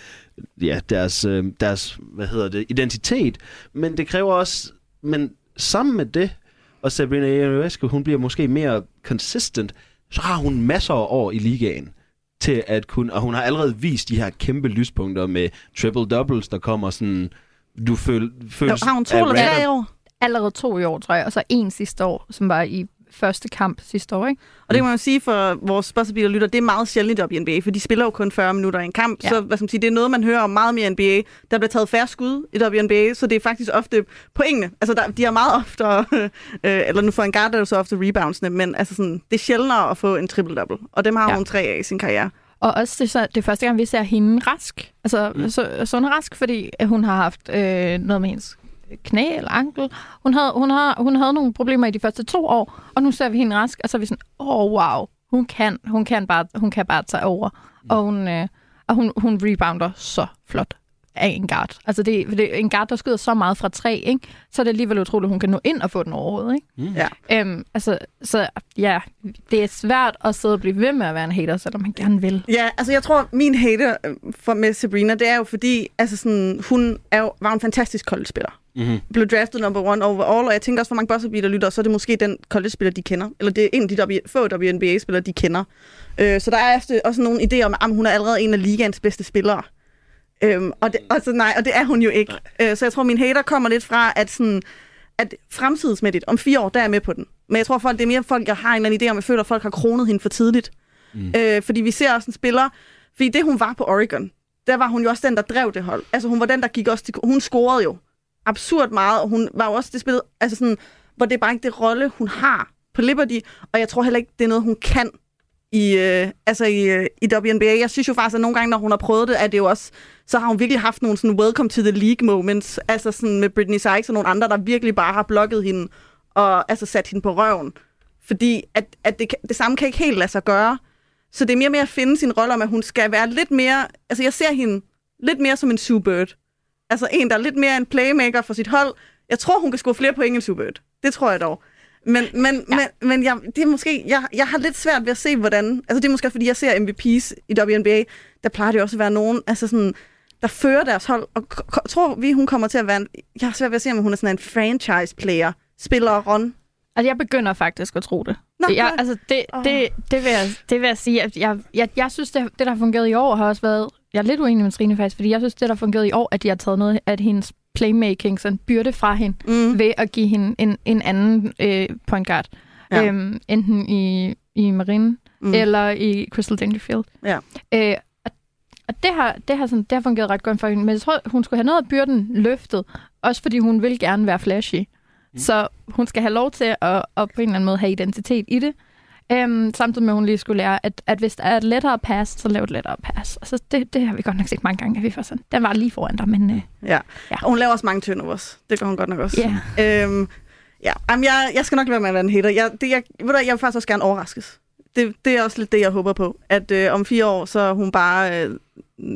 ja, deres, øhm, deres, hvad hedder det, identitet. Men det kræver også, men sammen med det, og Sabrina Ionescu, hun bliver måske mere consistent, så har hun masser af år i ligaen til at kunne, og hun har allerede vist de her kæmpe lyspunkter med triple doubles, der kommer sådan, du føl, føles... Har hun to eller tre år? Allerede to i år, tror jeg, og så en sidste år, som var i første kamp sidste år. Ikke? Og det kan man jo sige for vores spørgsmål lytter, det er meget sjældent op i NBA, for de spiller jo kun 40 minutter i en kamp. Ja. Så hvad skal man sige, det er noget, man hører om meget mere i NBA. Der bliver taget færre skud i WNBA, så det er faktisk ofte pointene. Altså, der, de har meget ofte, øh, eller nu for en guard er det jo så ofte reboundsene, men altså sådan, det er sjældnere at få en triple-double. Og dem har Ja. hun tre af i sin karriere. Og også det, er så, det er første gang, vi ser hende rask. Altså, mm. så, er rask, fordi hun har haft øh, noget med hendes knæ eller ankel. Hun havde, hun, har, hun havde nogle problemer i de første to år, og nu ser vi hende rask, og så er vi sådan, åh, oh, wow, hun kan, hun kan, bare, hun kan bare tage over. Mm. Og, hun, øh, og hun, hun rebounder så flot af en guard. Altså, det, det er en guard, der skyder så meget fra tre, ikke? så er det alligevel utroligt, at hun kan nå ind og få den overhovedet. Ikke? Mm. Ja. Øhm, altså, så ja, det er svært at sidde og blive ved med at være en hater, selvom man gerne vil. Ja, altså jeg tror, min hater øh, for med Sabrina, det er jo fordi, altså sådan, hun er jo, var en fantastisk college-spiller. Mm-hmm. blev draftet number one overall, og jeg tænker også, hvor mange buzzer lytter, så er det måske den college-spiller, de kender. Eller det er en af de W- få WNBA-spillere, de kender. Øh, så der er også nogle idéer om, at hun er allerede en af ligaens bedste spillere. Øhm, og, det, og, så, nej, og det er hun jo ikke. Øh, så jeg tror, min hater kommer lidt fra, at, sådan, at fremtidsmæssigt, om fire år, der er jeg med på den. Men jeg tror, folk, det er mere folk, jeg har en eller anden idé om, jeg føler, at folk har kronet hende for tidligt. Mm. Øh, fordi vi ser også en spiller, fordi det hun var på Oregon, der var hun jo også den, der drev det hold. Altså hun var den, der gik også til, hun scorede jo absurd meget, og hun var jo også det spillet, altså sådan, hvor det er bare ikke det rolle, hun har på Liberty, og jeg tror heller ikke, det er noget, hun kan i, øh, altså i, øh, i WNBA. Jeg synes jo faktisk, at nogle gange, når hun har prøvet det, at det jo også, så har hun virkelig haft nogle sådan welcome to the league moments, altså sådan med Britney Sykes og nogle andre, der virkelig bare har blokket hende og altså sat hende på røven. Fordi at, at det, det samme kan ikke helt lade sig gøre. Så det er mere med at finde sin rolle om, at hun skal være lidt mere... Altså jeg ser hende lidt mere som en Sue Bird. Altså en, der er lidt mere en playmaker for sit hold. Jeg tror, hun kan score flere point end Sue Bird. Det tror jeg dog. Men, men, ja. men, men jeg, det er måske, jeg, jeg har lidt svært ved at se, hvordan... Altså det er måske, fordi jeg ser MVP's i WNBA. Der plejer det også at være nogen, altså sådan, der fører deres hold. Og tror vi, hun kommer til at være... En, jeg har svært ved at se, om hun er sådan en franchise-player. Spiller Ron. Altså, jeg begynder faktisk at tro det. Nå, jeg, altså, det, det, det, vil jeg, det vil jeg sige. At jeg, jeg, jeg synes, det, det, der har fungeret i år, har også været... Jeg er lidt uenig med Trine faktisk, fordi jeg synes, det, der har fungeret i år, at de har taget noget af hendes playmaking, sådan byrde fra hende, mm. ved at give hende en, en anden øh, point guard. Ja. Øhm, enten i, i Marine mm. eller i Crystal Dangerfield. Ja. Øh, og, og det har, det, har sådan, det har fungeret ret godt for hende. Men jeg tror, hun skulle have noget af byrden løftet, også fordi hun vil gerne være flashy. Mm. Så hun skal have lov til at, at på en eller anden måde have identitet i det. Um, samtidig med, at hun lige skulle lære, at, at hvis der er et lettere pass, så lav et lettere pass. Altså, det, det har vi godt nok set mange gange, at vi får sådan. Den var lige foran dig, men... Uh, ja. ja. Og hun laver også mange turnovers. Det gør hun godt nok også. Yeah. Um, ja, Jamen, jeg, jeg skal nok lade være med at være en hater. Jeg, det, jeg, ved du, jeg vil faktisk også gerne overraskes. Det, det er også lidt det, jeg håber på. At uh, om fire år, så hun bare uh,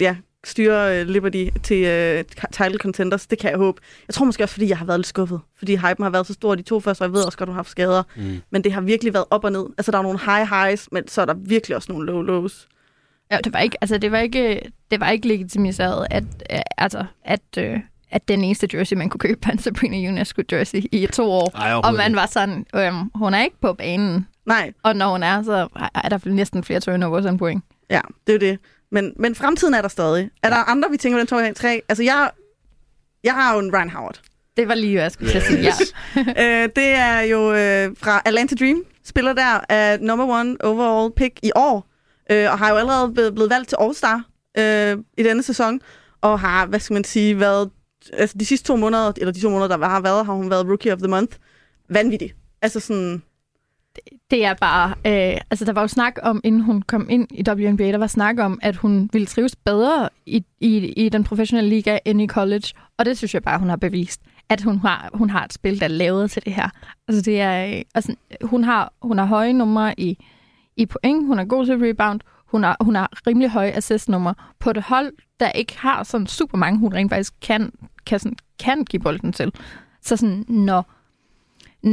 ja, styre uh, Liberty til uh, title contenders. Det kan jeg håbe. Jeg tror måske også, fordi jeg har været lidt skuffet. Fordi hypen har været så stor de to første, og jeg ved også godt, hun har haft skader. Mm. Men det har virkelig været op og ned. Altså, der er nogle high highs, men så er der virkelig også nogle low lows. Ja, det var ikke, altså, det var ikke, det var ikke legitimiseret, at, altså, at, øh, at den eneste jersey, man kunne købe, var en Sabrina UNESCO jersey i to år. Ej, og man var sådan, øhm, hun er ikke på banen. Nej. Og når hun er, så er der næsten flere turnovers end point. Ja, det er det. Men, men fremtiden er der stadig. Er der andre, vi tænker på den 2 3? Altså, jeg, jeg har jo en Ryan Howard. Det var lige, hvad jeg skulle yes. sige. Ja. øh, det er jo øh, fra Atlanta Dream. Spiller der af number one overall pick i år. Øh, og har jo allerede blevet, blevet valgt til All-Star øh, i denne sæson. Og har, hvad skal man sige, været... Altså, de sidste to måneder, eller de to måneder, der har været, har hun været Rookie of the Month. Vanvittig. Altså sådan det er bare... Øh, altså, der var jo snak om, inden hun kom ind i WNBA, der var snak om, at hun ville trives bedre i, i, i den professionelle liga end i college. Og det synes jeg bare, hun har bevist, at hun har, hun har et spil, der er lavet til det her. Altså, det er... Øh, altså, hun, har, hun har høje numre i, i point, hun er god til rebound, hun har, hun har rimelig høje assist-numre. på det hold, der ikke har sådan super mange, hun rent faktisk kan, kan, sådan, kan give bolden til. Så sådan, når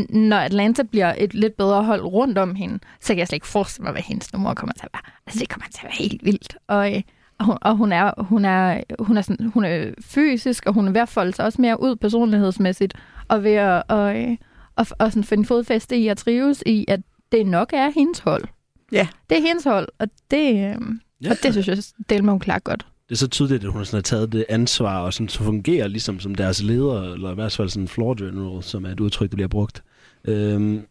når Atlanta bliver et lidt bedre hold rundt om hende, så kan jeg slet ikke forestille mig, hvad hendes nummer kommer til at være. Altså, det kommer til at være helt vildt. Og, øh, og, hun, og hun, er, hun, er, hun, er sådan, hun er fysisk, og hun er ved at folde sig også mere ud personlighedsmæssigt, og ved at og, øh, og, og sådan finde fodfæste i at trives i, at det nok er hendes hold. Ja. Det er hendes hold, og det, øh, ja. og det synes jeg, det må hun klare godt det er så tydeligt, at hun sådan har taget det ansvar og sådan, så fungerer ligesom som deres leder, eller i hvert fald sådan floor general, som er et udtryk, der bliver brugt. Øhm,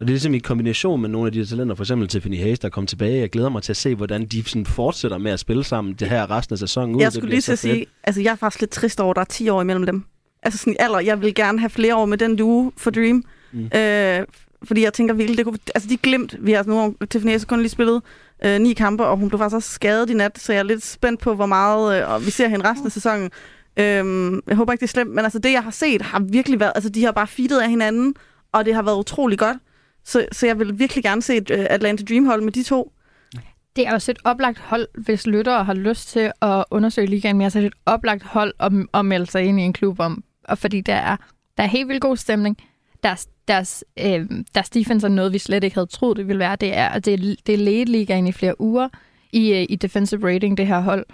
og det er ligesom i kombination med nogle af de her talenter, for eksempel Tiffany Hayes, der kom tilbage. Jeg glæder mig til at se, hvordan de sådan fortsætter med at spille sammen det her resten af sæsonen. Ud. Jeg skulle lige til at sige, altså jeg er faktisk lidt trist over, at der er 10 år imellem dem. Altså sådan alder, jeg vil gerne have flere år med den duo for Dream. Mm. Øh, fordi jeg tænker virkelig, det kunne, altså de glemt, vi har nu, Tiffany Hayes kun lige spillet øh, ni kampe, og hun blev faktisk også skadet i nat, så jeg er lidt spændt på, hvor meget øh, og vi ser hende resten af sæsonen. Øhm, jeg håber ikke, det er slemt, men altså det, jeg har set, har virkelig været, altså de har bare feedet af hinanden, og det har været utrolig godt. Så, så jeg vil virkelig gerne se et øh, Atlanta Dream-hold med de to. Det er også et oplagt hold, hvis lyttere har lyst til at undersøge ligaen mere, så er det et oplagt hold at, at melde sig ind i en klub om. Og fordi der er, der er helt vildt god stemning. Deres, deres, øh, deres defense er noget, vi slet ikke havde troet, det ville være. Det er, det det er ledet ligaen i flere uger i, øh, i defensive rating, det her hold.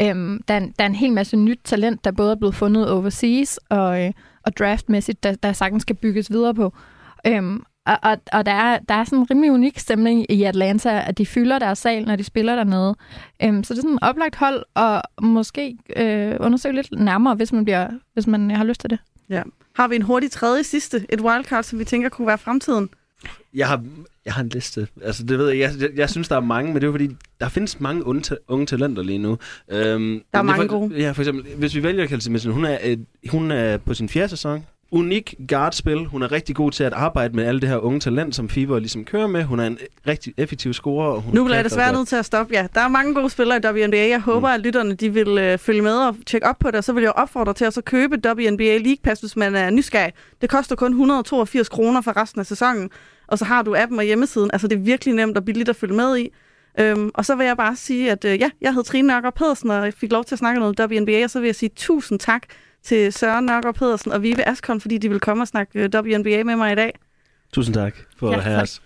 Øhm, der, er en, der er en hel masse nyt talent, der både er blevet fundet overseas og, øh, og draftmæssigt, der, der sagtens skal bygges videre på. Øhm, og, og, og der, er, der er sådan en rimelig unik stemning i Atlanta, at de fylder deres sal, når de spiller dernede. Øhm, så det er sådan et oplagt hold, og måske øh, undersøge lidt nærmere, hvis man, bliver, hvis man har lyst til det. Ja. Har vi en hurtig tredje sidste, et wildcard, som vi tænker kunne være fremtiden? Jeg har, jeg har en liste. Altså, det ved jeg, jeg, jeg, jeg synes, der er mange, men det er fordi, der findes mange unge, unge talenter lige nu. Øhm, der er mange for, gode. Ja, for eksempel, hvis vi vælger Kelsey Mitchell, hun er, hun er på sin fjerde sæson, unik guardspil. Hun er rigtig god til at arbejde med alle det her unge talent, som Fever ligesom kører med. Hun er en rigtig effektiv scorer. Og hun Nu bliver jeg desværre nødt til at stoppe jer. Der er mange gode spillere i WNBA. Jeg håber, mm. at lytterne de vil øh, følge med og tjekke op på det. Og så vil jeg opfordre til at så købe WNBA League Pass, hvis man er nysgerrig. Det koster kun 182 kroner for resten af sæsonen. Og så har du appen og hjemmesiden. Altså, det er virkelig nemt og billigt at følge med i. Øhm, og så vil jeg bare sige, at øh, ja, jeg hedder Trine Nørgaard Pedersen, og jeg fik lov til at snakke noget WNBA, og så vil jeg sige tusind tak til Søren Nørgaard Pedersen og Vive Askon, fordi de vil komme og snakke øh, WNBA med mig i dag. Tusind tak for Ja, at have os.